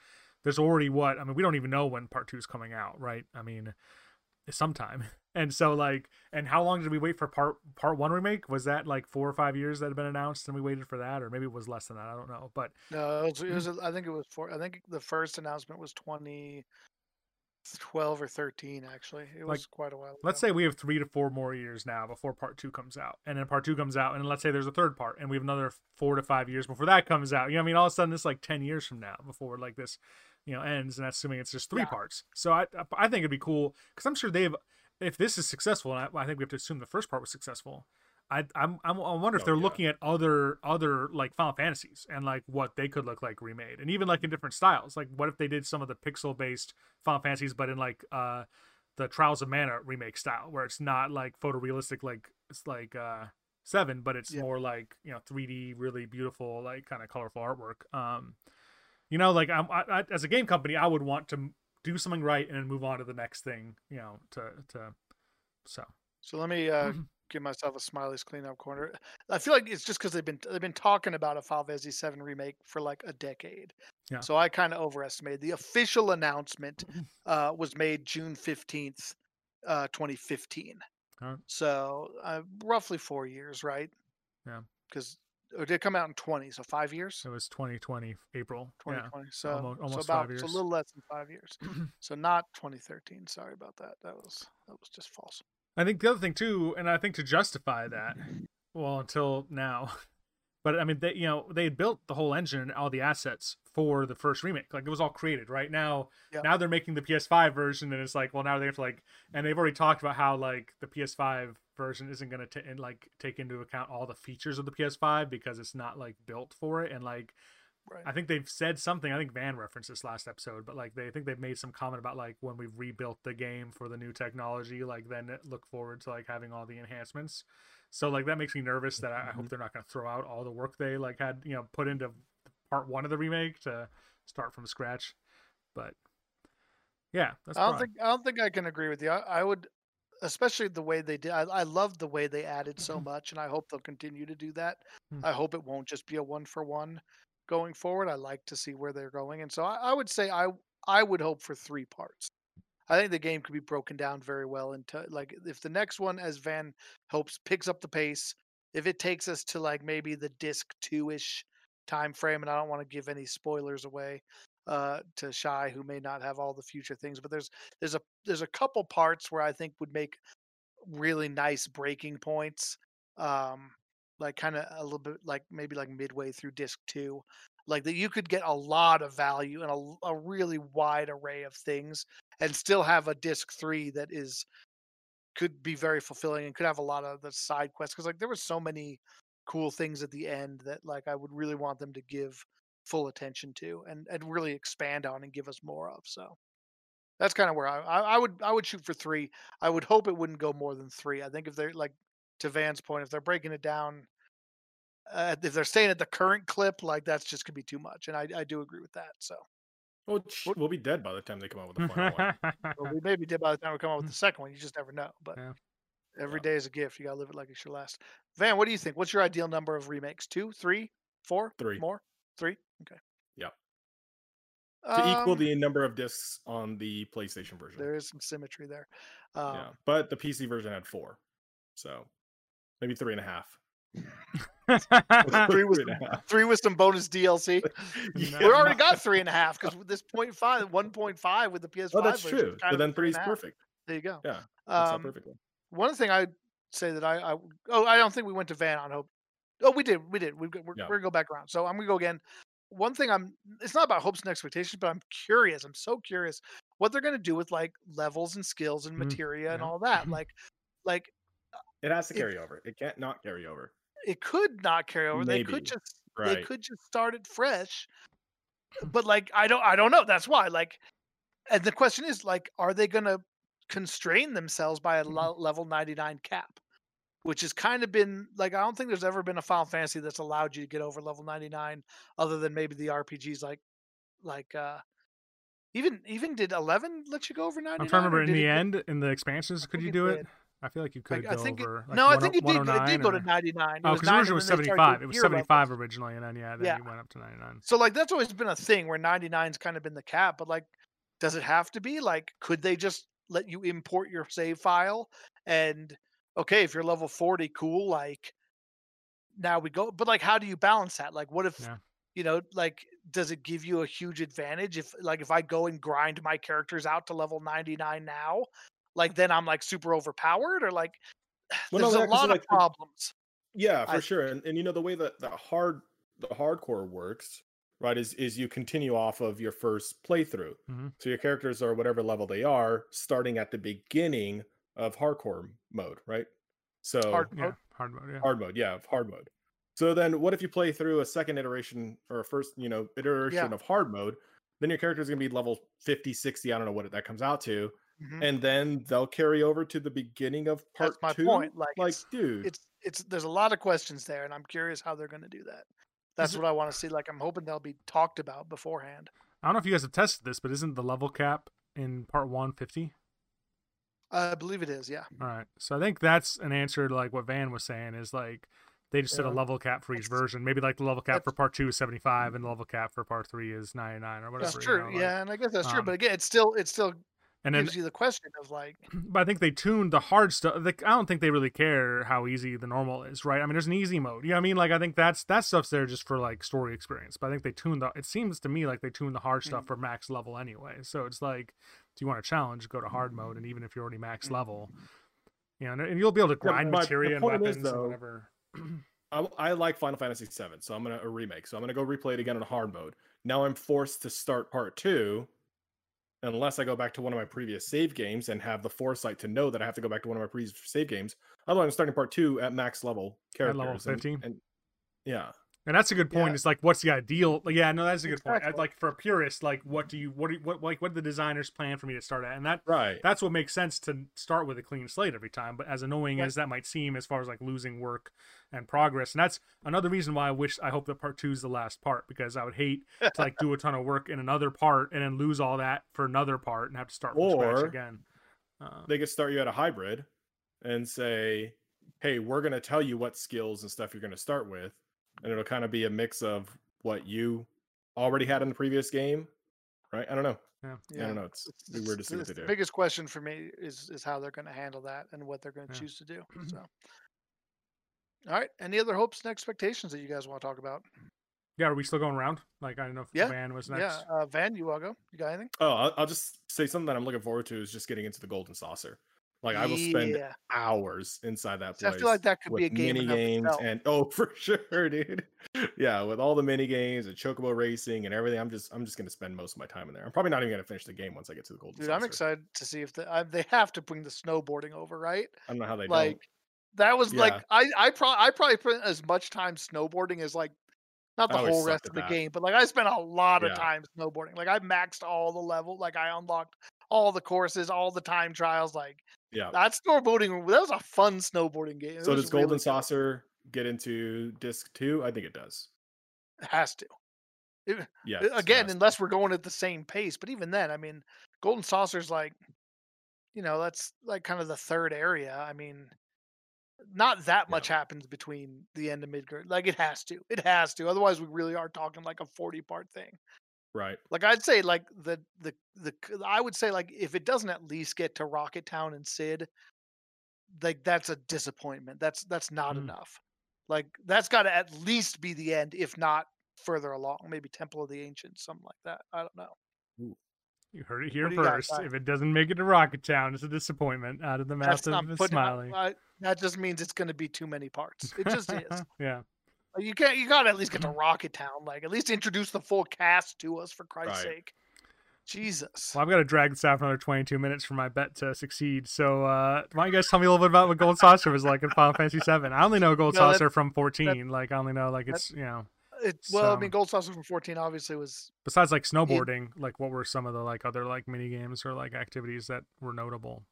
there's already what I mean. We don't even know when part two is coming out, right? I mean, sometime. *laughs* And so like, and how long did we wait for part part one remake? Was that like four or five years that had been announced, and we waited for that, or maybe it was less than that. I don't know. But No, it was, it was mm-hmm. I think it was four. I think the first announcement was 2012 or 13. Actually, it Like, was quite a while. let's say we have three to four more years now before part two comes out and then part two comes out and let's say there's a third part and we have another four to five years before that comes out you know i mean all of a sudden it's like 10 years from now before like this you know ends and that's assuming it's just three Yeah. parts so i i think it'd be cool because i'm sure they've if this is successful and I, I think we have to assume the first part was successful I, I'm, I'm, I wonder if Oh, they're yeah. looking at other other like Final Fantasies and like what they could look like remade, and even like in different styles. Like, what if they did some of the pixel based Final Fantasies, but in like uh the Trials of Mana remake style, where it's not like photorealistic like it's like uh seven, but it's Yeah. more like you know 3D, really beautiful, like kind of colorful artwork. Um, you know, like I'm I, I, as a game company, I would want to do something right and then move on to the next thing. You know, to to so So let me uh, give myself a Smiley's cleanup corner. I feel like it's just because they've been they've been talking about a Final Fantasy VII remake for like a decade. Yeah. So I kind of overestimated. The official announcement uh, was made June fifteenth, uh, twenty fifteen. So uh, roughly four years, right? Yeah. Because or did it come out in 20? So five years. It was 2020 April. 2020. Yeah. So almo- almost so about five so a little less than five years. *clears throat* so not 2013. Sorry about that. That was that was just false. I think the other thing too, and I think to justify that, *clears throat* well, until now, *laughs* but I mean, they you know they had built the whole engine and all the assets for the first remake. Like it was all created. Right now, Yeah. now they're making the PS5 version, and it's like, well, now they have to like, and they've already talked about how like the PS5 version isn't going to like take into account all the features of the PS5 because it's not like built for it, and like Right. I think they've said something. I think Van referenced this last episode, but like they I think they've made some comment about like when we've rebuilt the game for the new technology, like then look forward to like having all the enhancements. So like that makes me nervous that I, I hope mm-hmm. they're not going to throw out all the work they like had you know put into part one of the remake to start from scratch. But yeah, that's I don't probably- think I don't think I can agree with you. I, I would, especially the way they did. I, I love the way they added so much, and I hope they'll continue to do that. Hmm. I hope it won't just be a one for one going forward. I like to see where they're going, and so I, I would say I I would hope for three parts. I think the game could be broken down very well into like if the next one, as Van hopes, picks up the pace. If it takes us to like maybe the disc two ish time frame, and I don't want to give any spoilers away uh, to Shy, who may not have all the future things, but there's there's a there's a couple parts where I think would make really nice breaking points. Um, like kind of a little bit like maybe like midway through disc two, like that you could get a lot of value and a really wide array of things and still have a disc three that is could be very fulfilling and could have a lot of the side quests because like there were so many cool things at the end that like I would really want them to give full attention to and and really expand on and give us more of. So that's kind of where I, I I would I would shoot for three. I would hope it wouldn't go more than three. I think if they're like to Van's point, if they're breaking it down, uh, if they're staying at the current clip, like that's just gonna be too much. And I I do agree with that. So Well, we'll be dead by the time they come out with the final one. well, we maybe did by the time we come out with the *laughs* second one. You just never know. But Yeah. every Yeah. day is a gift. You gotta live it like it's your last. Van, what do you think? What's your ideal number of remakes? Two, three, four, Three. more, three. Okay. Yeah. to equal Um, the number of discs on the PlayStation version. There is some symmetry there. Um, yeah, but the PC version had four, so maybe three and a half. *laughs* Three was. Three with some bonus DLC. *laughs* Yeah. We already got three and a half because this point five, 1.5 with the PS5. Oh, that's true. is So then three three's and a half. perfect. There you go. Yeah, out Um, perfectly. one thing I'd say that I, I oh I don't think we went to Van on Hope. Oh, we did, we did. We've got, we're, Yeah. we're gonna go back around. So I'm gonna go again. One thing I'm it's not about hopes and expectations, but I'm curious. I'm so curious what they're gonna do with like levels and skills and Mm, materia and yeah. all that. *laughs* Like, like It has to carry over. It can't not carry over. it could not carry over. They could just they could just start it fresh. *clears throat* But like I don't I don't know. That's why. Like and the question is like are they gonna constrain themselves by a Mm-hmm. level 99 cap? Which has kind of been like I don't think there's ever been a Final Fantasy that's allowed you to get over level 99 other than maybe the RPGs like like uh even even did 11 let you go over 99 I'm trying to remember in the it- end in the expansions. Could you do it? did. I feel like you could I go think it- over. Like no, I think it did. go- It 109 did go to or- 99. Oh, because the 9 original and was then they started 75. It was gear levels. 75 originally, and then yeah, then Yeah. you went up to 99. So like that's always been a thing where 99's kind of been the cap, but like does it have to be? Like could they just let you import your save file and okay, if you're level 40 cool like now we go but like how do you balance that? Like what if Yeah. you know like does it give you a huge advantage if like if I go and grind my characters out to level 99 now? Like then I'm like super overpowered or like *sighs* Well, no, there's a lot of the- problems. Yeah, for I- sure. And and you know the way that the hard the hardcore works, right, is is you continue off of your first playthrough. Mhm. So your characters are whatever level they are, starting at the beginning of hardcore mode, right? So Hard Yeah, mode. hard mode. Yeah. hard mode, yeah, of hard mode. So then what if you play through a second iteration or a first, you know, iteration of hard mode? Then your character is going to be level 50, 60, I don't know what that comes out to. Mhm. And then they'll carry over to the beginning of part That's my two. point, like, like it's- dude, it's it's there's a lot of questions there and i'm curious how they're going to do that that's what i want to see like i'm hoping they'll be talked about beforehand I don't know if you guys have tested this, but isn't the level cap in part one 50? I believe it is yeah All right. So I think that's an answer to like what Van was saying is like they just set a level cap for each version. Maybe like the level cap for part two is 75 and the level cap for part three is 99 or whatever. that's you true know, like- yeah and i guess that's true um, but again it's still it's still and then gives you the question of like, *clears throat* but I think they tuned the hard stuff. Like, I don't think they really care how easy the normal is, right? I mean, there's an easy mode. You know what I mean? Like, I think that's that stuff's there just for like story experience. But I think they tuned the. It seems to me like they tuned the hard stuff Mm. for max level anyway. So it's like, you want a challenge, go to hard mode, and even if you're already max mm-hmm. level, you know, and, and you'll be able to grind but the materia and weapons is, and whatever. I, I like Final Fantasy VII, so I'm gonna a remake. So I'm gonna go replay it again on hard mode. Now I'm forced to start part two, unless I go back to one of my previous save games and have the foresight to know that I have to go back to one of my previous save games. Otherwise, I'm starting part two at max level characters. level and- 15? and, yeah, And that's a good point. Yeah. It's like, what's the ideal? like, Yeah, no, that's a good point. Like for a purist, like, what do you, what, do you, what, like, what did the designers plan for me to start at? And that right. that's what makes sense to start with a clean slate every time. But as annoying Right. as that might seem, as far as like losing work and progress, and that's another reason why I wish I hope that part two is the last part because I would hate to like do a ton of work in another part and then lose all that for another part and have to start from Or- scratch again. Uh, They could start you at a hybrid and say, "Hey, we're gonna tell you what skills and stuff you're gonna start with," and it'll kind of be a mix of what you already had in the previous game, right? I don't know. yeah. I don't know. It's, It's- it'd weird to see what it's they the do. biggest question for me is is how they're going to handle that and what they're going to Yeah. choose to do. *clears throat* So, all right. Any other hopes and expectations that you guys want to talk about? Yeah, are we still going around? Like I don't know if Yeah, Van was next. Yeah, uh, Van, you want to go? You got anything? Oh, I'll, I'll just say something that I'm looking forward to is just getting into the golden saucer. Like I will spend Yeah. hours inside that See, I feel like that could be a game mini games and oh *laughs* for sure, dude. Yeah, with all the mini games and chocobo racing and everything, I'm just I'm just gonna spend most of my time in there. I'm probably not even gonna finish the game once I get to the golden Dude, I'm excited to see if the, I, they have to bring the snowboarding over, right? I don't know how they like don't. that was like I I probably I probably put as much time snowboarding as like not the whole rest of the that. game, but like I spent a lot of time snowboarding. Like I maxed all the level, like I unlocked all the courses, all the time trials. Like Yeah. that snowboarding, that was a fun snowboarding game. It So does Golden really good. Saucer get into disc two? I think it does. It has to. It- Yeah. Again, unless we're going at the same pace. But even then, I mean, Golden Saucer's like, you know, that's like kind of the third area. I mean, not that Yeah. much happens between the end of Midgar. Like it has to. It has to. Otherwise, we really are talking like a forty part thing. Right. Like I'd say, like the the the I would say like if it doesn't at least get to Rocket Town and Cid, like that's a disappointment. That's that's not Mm. enough. Like that's got to at least be the end, if not further along. Maybe Temple of the Ancients, something like that. I don't know. You heard it here you got, first. If it doesn't make it to Rocket Town, it's a disappointment out of the mouth of. I- I- that just means it's going to be too many parts. It just is. *laughs* yeah. You can't. You got to at least get to Rocket Town. Like at least introduce the full cast to us for Christ's Right. sake. Jesus. Well, I've got to drag this out for another 22 minutes for my bet to succeed. So, uh, why don't you guys tell me a little bit about what Gold Saucer was like in Final Fantasy *laughs* VII? I only know Gold No, that- Saucer from 14. like, I only know, like, that- it's, you know, It, well, I mean, Gold Saucer from 14 obviously was besides like snowboarding, like, what were some of the, like, other, like, mini games or, like, activities that were notable?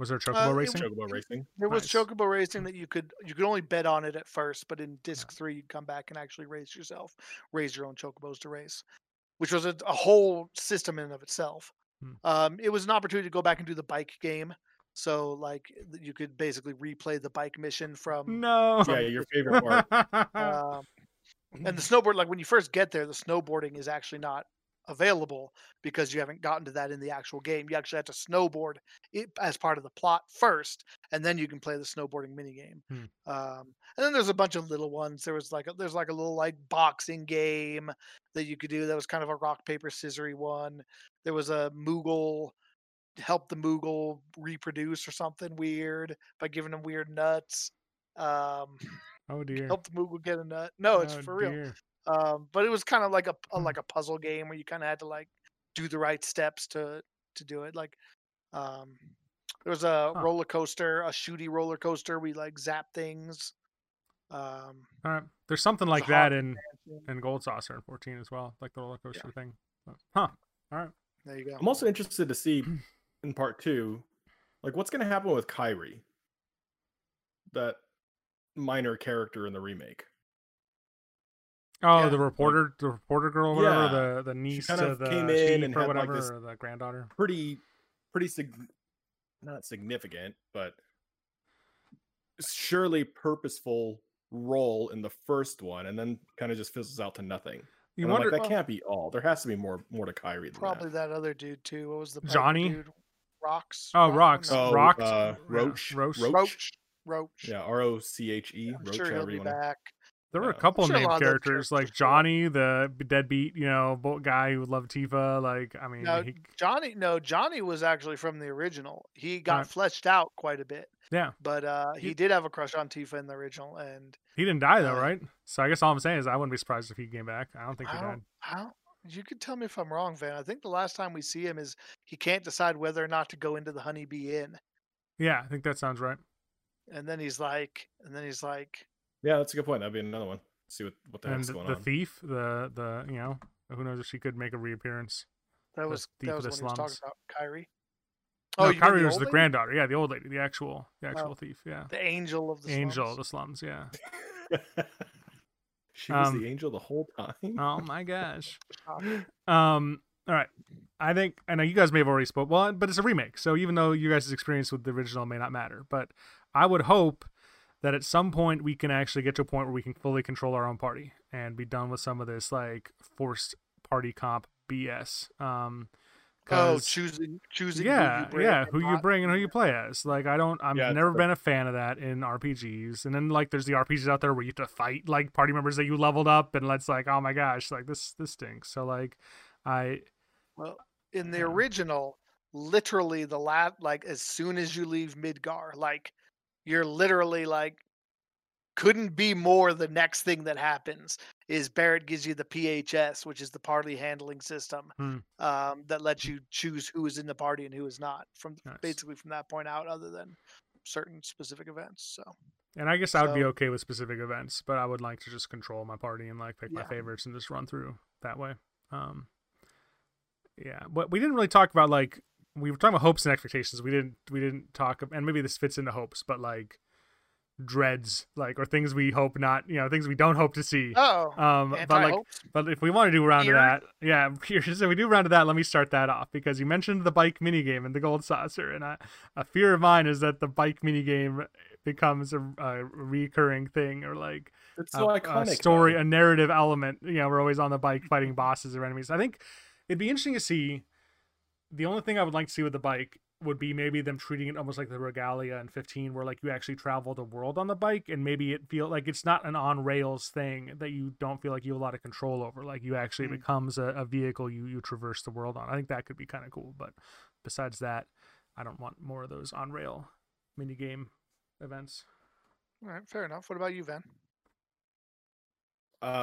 Was there chocobo Uh, racing? was- Chocobo racing. There was Nice. chocobo racing that you could you could only bet on it at first, but in disc three you'd come back and actually race yourself, raise your own chocobos to race, which was a, a whole system in and of itself. Hmm. Um, it was an opportunity to go back and do the bike game, so like you could basically replay the bike mission from. no. Yeah, your favorite part. *laughs* Um, and the *laughs* snowboard, like when you first get there, the snowboarding is actually not available because you haven't gotten to that in the actual game. You actually have to snowboard it as part of the plot first, and then you can play the snowboarding mini game. Hmm. Um, and then there's a bunch of little ones. There was like a, there's like a little like boxing game that you could do. That was kind of a rock paper scissory one. There was a Moogle help the Moogle reproduce or something weird by giving them weird nuts. Um, *laughs* oh, dear. help the Moogle get a nut. No, it's Oh, for real. Dear. Um, but it was kind of like a, a Hmm. like a puzzle game where you kind of had to like do the right steps to to do it. Like, um, there was a Huh. roller coaster, a shooty roller coaster. We like zap things. Um, All right. There's something like that in, mansion. in Gold Saucer in 14 as well, like the roller coaster thing. But- Huh. All right. there you go. I'm also interested to see in part two, like what's going to happen with Kyrie, that minor character in the remake. Oh, Yeah. the reporter, the reporter girl, or whatever, Yeah. the the niece kind to of the came in and or had, like, this- or the granddaughter. Pretty, pretty sig- not significant, but surely purposeful role in the first one, and then kind of just fizzles out to nothing. You And wonder, like, that well- can't be all. There has to be more, more to Kyrie than Probably that. that other dude too. What was the Johnny? Dude? rocks. Oh, Rock- rocks. no, Oh, Rocked. uh, Roach. Roach. Roach. Roach. Roach. Yeah, R O C H E. I'm Roach. sure he'll be wanna- back. There were a couple sure named characters like Johnny, the deadbeat, you know, guy who loved Tifa. Like, I mean, No, he, Johnny, no, Johnny was actually from the original. He got Right. fleshed out quite a bit, yeah, but uh, he He- did have a crush on Tifa in the original, and he didn't die though, Uh, right? So I guess all I'm saying is I wouldn't be surprised if he came back. I don't think he I died. I don't. You could tell me if I'm wrong, Van. I think the last time we see him is he can't decide whether or not to go into the Honeybee Inn, Yeah, I think that sounds right. and then he's like, and then he's like, Yeah, that's a good point. That'd be another one. See what what the and heck's the, going the on. The thief, the the you know, who knows if she could make a reappearance. that was thief that of the when he was slums. talking about Kyrie. no, Kyrie the was old the lady? granddaughter. Yeah, the old lady, the actual, the Oh. actual thief. Yeah, the angel of the slums. angel slums. of the slums. Yeah. *laughs* she was Um, the angel the whole time. Oh my gosh. *laughs* Um. All right. I think I know you guys may have already spoke. Well, but it's a remake, so even though you guys' experience with the original may not matter, but I would hope that at some point we can actually get to a point where we can fully control our own party and be done with some of this like forced party comp BS. Um. Oh, choosing choosing. yeah, who you bring yeah, and who you bring and who you play as. Like I don't, I've Yeah, never been a fan of that in RPGs. And then like there's the RPGs out there where you have to fight like party members that you leveled up, and it's like, oh my gosh, like this this stinks. So like, I Well, in the Yeah. original, literally the last, like as soon as you leave Midgar, like you're literally like couldn't be more the next thing that happens is Barret gives you the PHS, which is the party handling system Hmm. um, that lets you choose who is in the party and who is not from Nice. basically from that point out, other than certain specific events. So and I guess I would be okay with specific events, but I would like to just control my party and like pick my favorites and just run through that way. Um, yeah, but we didn't really talk about like we were talking about hopes and expectations. We didn't we didn't talk and maybe this fits into hopes, but like dreads like or things we hope not you know things we don't hope to see oh, um but like anti-hopes? but if we want to do a round Fear? of that yeah *laughs* so we do a round of that let me start that off because you mentioned the bike mini game and the gold saucer and I, a fear of mine is that the bike mini game becomes a, a recurring thing or like It's a, so a iconic. story though. a narrative element you know we're always on the bike fighting bosses or enemies i think it'd be interesting to see the only thing i would like to see with the bike would be maybe them treating it almost like the regalia in 15 where like you actually travel the world on the bike and maybe it feel like it's not an on rails thing that you don't feel like you have a lot of control over like you actually Mm. becomes a, a vehicle you you traverse the world on i think that could be kind of cool but besides that i don't want more of those on rail mini game events All right, fair enough. What about you, Van?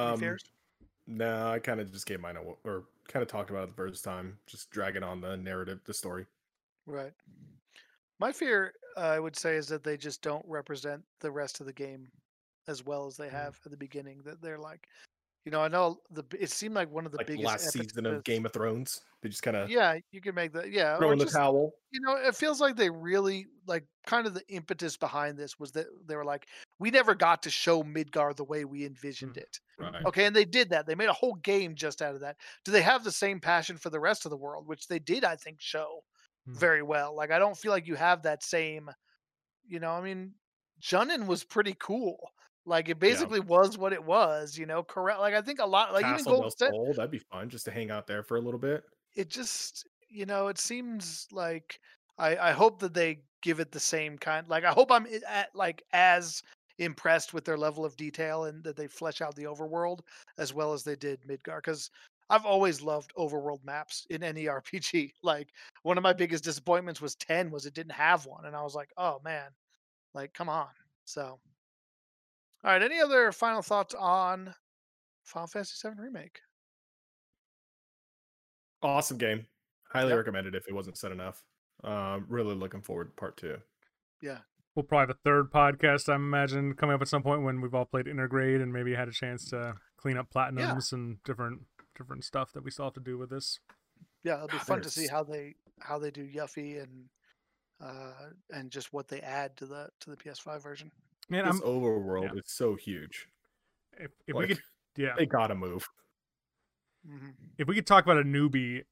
Any Um, fears? No, I kind of just gave mine a, or kind of talked about it the first time, just dragging on the narrative, the story. Right. My fear, uh, I would say, is that they just don't represent the rest of the game as well as they Mm. have at the beginning. That they're like, you know, I know the it seemed like one of the like biggest last season of Game of Thrones, they just kind of Yeah, you can make that. Yeah, throw in the just, towel. you know, it feels like they really like kind of the impetus behind this was that they were like, we never got to show Midgar the way we envisioned Mm. it. Right. Okay, and they did that. They made a whole game just out of that. Do they have the same passion for the rest of the world, which they did, I think, show Hmm. very well. Like I don't feel like you have that same, you know. I mean, Junon was pretty cool. Like it basically was what it was, you know. Correct. Like I think a lot, like even Castle del Gold Set, Sol, that'd be fun just to hang out there for a little bit. it just, you know, it seems like I I hope that they give it the same kind. Like I hope I'm at like as impressed with their level of detail and that they flesh out the overworld as well as they did Midgar because I've always loved overworld maps in any *laughs* RPG. Like one of my biggest disappointments was 10 was it didn't have one and I was like, "Oh man. Like come on." So All right, any other final thoughts on Final Fantasy VII Remake? Awesome game. Highly Yep. recommended if it wasn't said enough. Um, really looking forward to part two. Yeah. We'll probably have a third podcast, I imagine, coming up at some point when we've all played Intergrade and maybe had a chance to clean up platinums and different different stuff that we still have to do with this. Yeah, it'll be Ah, fun to see how they how they do Yuffie and uh and just what they add to the to the PS5 version. Man, This I'm overworld yeah. is so huge. if, if Like, we could yeah They gotta move. hmm if we could talk about a newbie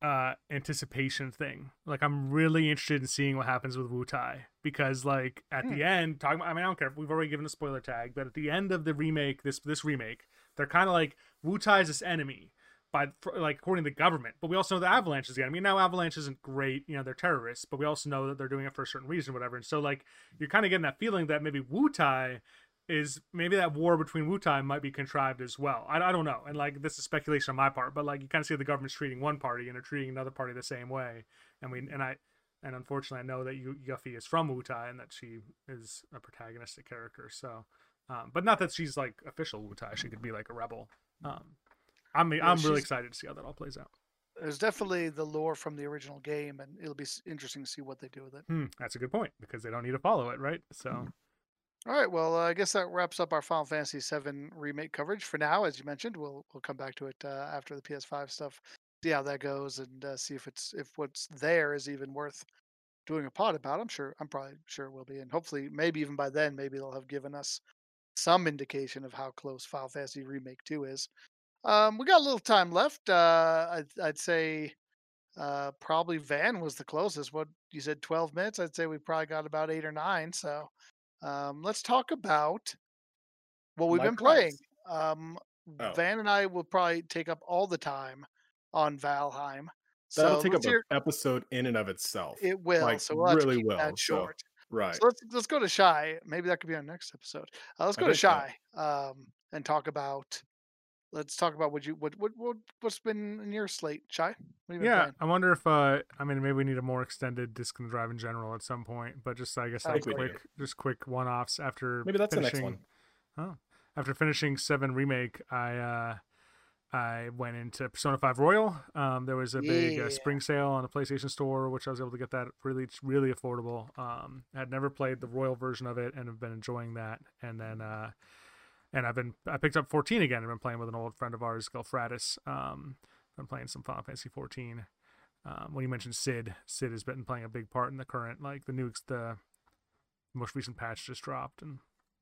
uh anticipation thing like i'm really interested in seeing what happens with Wutai because like at Hmm. the end talking about i mean i don't care we've already given a spoiler tag but at the end of the remake this this remake they're kind of like Wutai is this enemy by like according to the government. But we also know the Avalanche is the enemy. Now Avalanche isn't great, you know, they're terrorists, but we also know that they're doing it for a certain reason, whatever. And so like you're kind of getting that feeling that maybe Wutai is maybe that war between Wutai might be contrived as well. I, I don't know, and like this is speculation on my part, but like you kind of see the government's treating one party and they're treating another party the same way, and we and I and unfortunately I know that Yuffie is from Wutai and that she is a protagonistic character. So, um, but not that she's like official Wutai. She could be like a rebel. Um, I'm I'm really excited to see how that all plays out. There's definitely the lore from the original game, and it'll be interesting to see what they do with it. Hmm, that's a good point because they don't need to follow it, right? So. Hmm. All right, well, uh, I guess that wraps up our Final Fantasy VII remake coverage for now. As you mentioned, we'll we'll come back to it uh, after the PS5 stuff, see how that goes, and uh, see if it's if what's there is even worth doing a pod about. I'm sure I'm probably sure it will be, and hopefully, maybe even by then, maybe they'll have given us some indication of how close Final Fantasy Remake Two is. Um, we got a little time left. Uh, I'd, I'd say uh, probably Van was the closest. What you said, 12 minutes? I'd say we probably got about eight or nine. So um, let's talk about what we've My been price. playing. Um, oh. Van and I will probably take up all the time on Valheim. So that'll so take up an episode in and of itself. It will. Like, so we'll really will. That short. So, right. So let's let's go to Shy. Maybe that could be our next episode. Uh, let's go to Shy um, and talk about let's talk about what you what what, what what's been in your slate, Shy. yeah, I wonder if uh, I mean maybe we need a more extended disc and drive in general at some point, but just I guess like quick, just quick one offs after maybe that's finishing, the next one. Oh, after finishing Seven remake, I uh, I went into Persona Five Royal. Um, there was a big uh, spring sale on the PlayStation Store, which I was able to get that really really affordable. Um, I had never played the Royal version of it and have been enjoying that, and then. Uh, and I've been I picked up 14 again. I've been playing with an old friend of ours, Gelfratis. Um, been playing some Final Fantasy 14. Um, when you mentioned Cid, Cid has been playing a big part in the current, like the nukes, the most recent patch just dropped, and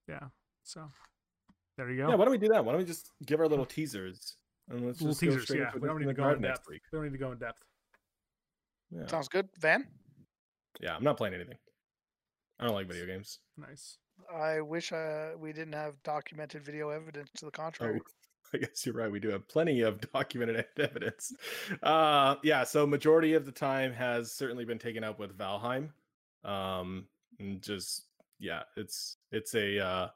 yeah, so there you go. Yeah, why don't we do that? Why don't we just give our little teasers and let's little just teasers? yeah, we don't need to go in depth. We don't need to go in depth. Yeah. Sounds good, Van. Yeah, I'm not playing anything. I don't like video games. Nice. I wish uh, we didn't have documented video evidence to the contrary. Oh, *laughs* I guess you're right. We do have plenty of documented *laughs* evidence. Uh, yeah, so majority of the time has certainly been taken up with Valheim. Um, and just yeah, it's it's a uh,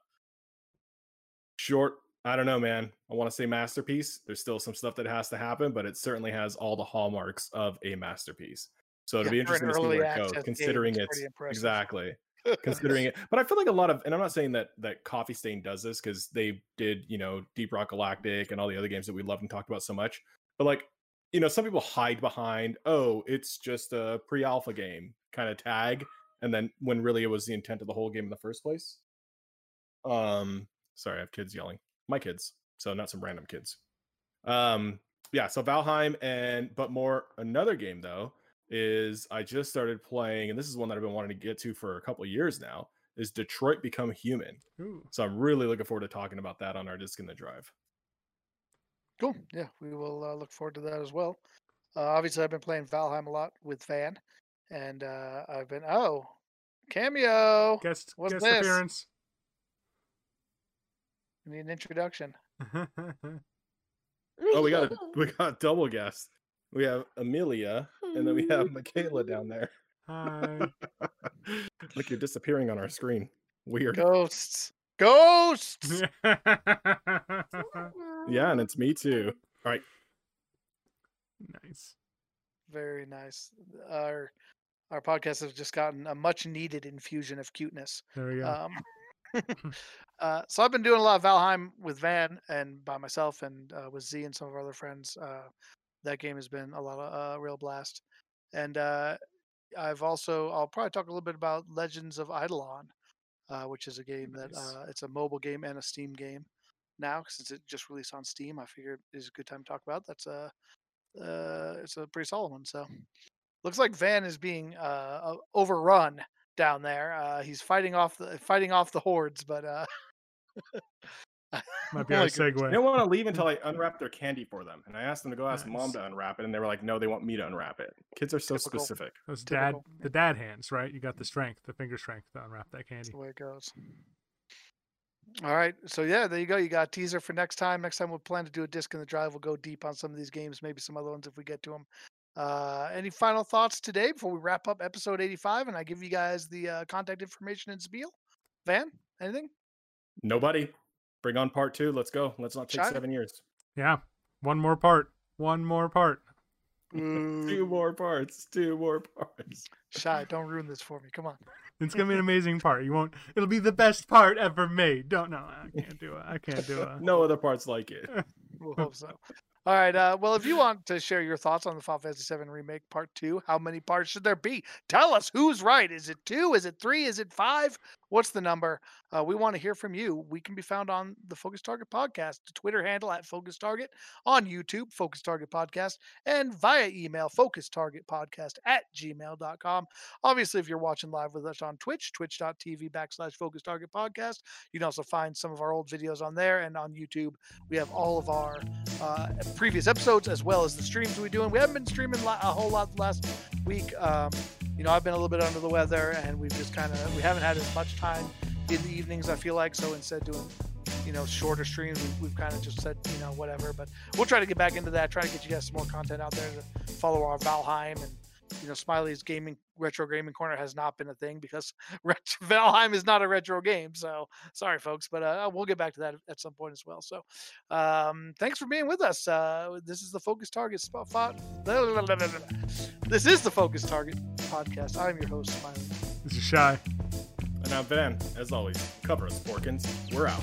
short. I don't know, man. I want to say masterpiece. There's still some stuff that has to happen, but it certainly has all the hallmarks of a masterpiece. So it'll yeah, be interesting to see where it goes, considering it's exactly considering it. But I feel like a lot of, and I'm not saying that that Coffee Stain does this because they did, you know, Deep Rock Galactic and all the other games that we loved and talked about so much. But like, you know, some people hide behind, oh, it's just a pre-alpha game kind of tag, and then when really it was the intent of the whole game in the first place. Um, sorry, I have kids yelling. My kids, so not some random kids. Um, yeah, so Valheim and but more another game though is I just started playing, and this is one that I've been wanting to get to for a couple years now. Is Detroit Become Human? Ooh. So I'm really looking forward to talking about that on our disc in the drive. Cool. Yeah, we will uh, look forward to that as well. Uh, obviously, I've been playing Valheim a lot with Van, and uh, I've been oh cameo guest What's guest this? appearance. We need an introduction. *laughs* oh, we got a, we got double guest. We have Amelia, and then we have Michaela down there. Hi. *laughs* Look, you're disappearing on our screen. Weird. Ghosts. Ghosts. *laughs* yeah, and it's me too. All right. Nice. Very nice. Our our podcast has just gotten a much needed infusion of cuteness. There we go. Um, *laughs* uh, so I've been doing a lot of Valheim with Van and by myself and uh, with Z and some of our other friends. Uh, that game has been a lot of uh, real blast. And uh, I've also I'll probably talk a little bit about Legends of Idleon, uh, which is a game nice. that uh, it's a mobile game and a Steam game. Now, since it just released on Steam, I figured it's a good time to talk about. That's a uh, it's a pretty solid one. So looks like Van is being uh, overrun down there. Uh, he's fighting off the fighting off the hordes, but uh, *laughs* Might be *laughs* our segue. They don't want to leave until I unwrap their candy for them. And I asked them to go ask nice. mom to unwrap it, and they were like, "No, they want me to unwrap it." Kids are so Typical. specific. Those dad, the dad hands, right? You got the strength, the finger strength to unwrap that candy. That's the way it goes. All right. So yeah, there you go. You got a teaser for next time. Next time we'll plan to do a disc in the drive. We'll go deep on some of these games, maybe some other ones if we get to them. Uh, any final thoughts today before we wrap up episode 85 and I give you guys the uh, contact information and spiel? Van, anything? Nobody. Bring on part two. Let's go. Let's not take Shiny? seven years. Yeah, one more part. One more part. Two more parts. Two more parts. Shy, don't ruin this for me. Come on. It's gonna be an amazing part. You won't. It'll be the best part ever made. Don't know. I can't do it. I can't do it. *laughs* No other parts like it. *laughs* We'll hope so. All right. Uh, well, if you want to share your thoughts on the Final Fantasy VII Remake Part 2, how many parts should there be? Tell us who's right. Is it two? Is it three? Is it five? What's the number? Uh, we want to hear from you. We can be found on the Focus Target Podcast, Twitter handle at Focus Target, on YouTube, Focus Target Podcast, and via email, Focus Target Podcast at gmail.com. Obviously, if you're watching live with us on Twitch, twitch.tv backslash Focus Target Podcast, you can also find some of our old videos on there and on YouTube. We have all of our uh, previous episodes as well as the streams we do. And we haven't been streaming a whole lot last week. Um, you know, I've been a little bit under the weather, and we've just kind of we haven't had as much time in the evenings. I feel like so instead doing you know shorter streams, we've, we've kind of just said you know whatever. But we'll try to get back into that. Try to get you guys some more content out there to follow our Valheim and you know Smiley's gaming retro gaming corner has not been a thing because *laughs* ret- Valheim is not a retro game. So sorry, folks, but uh, we'll get back to that at some point as well. So um, thanks for being with us. Uh, this is the Focus Target spot. *laughs* This is the Focus Target podcast. I'm your host, Smiley. This is shy. And I'm Van. As always, cover us, Porkins. We're out.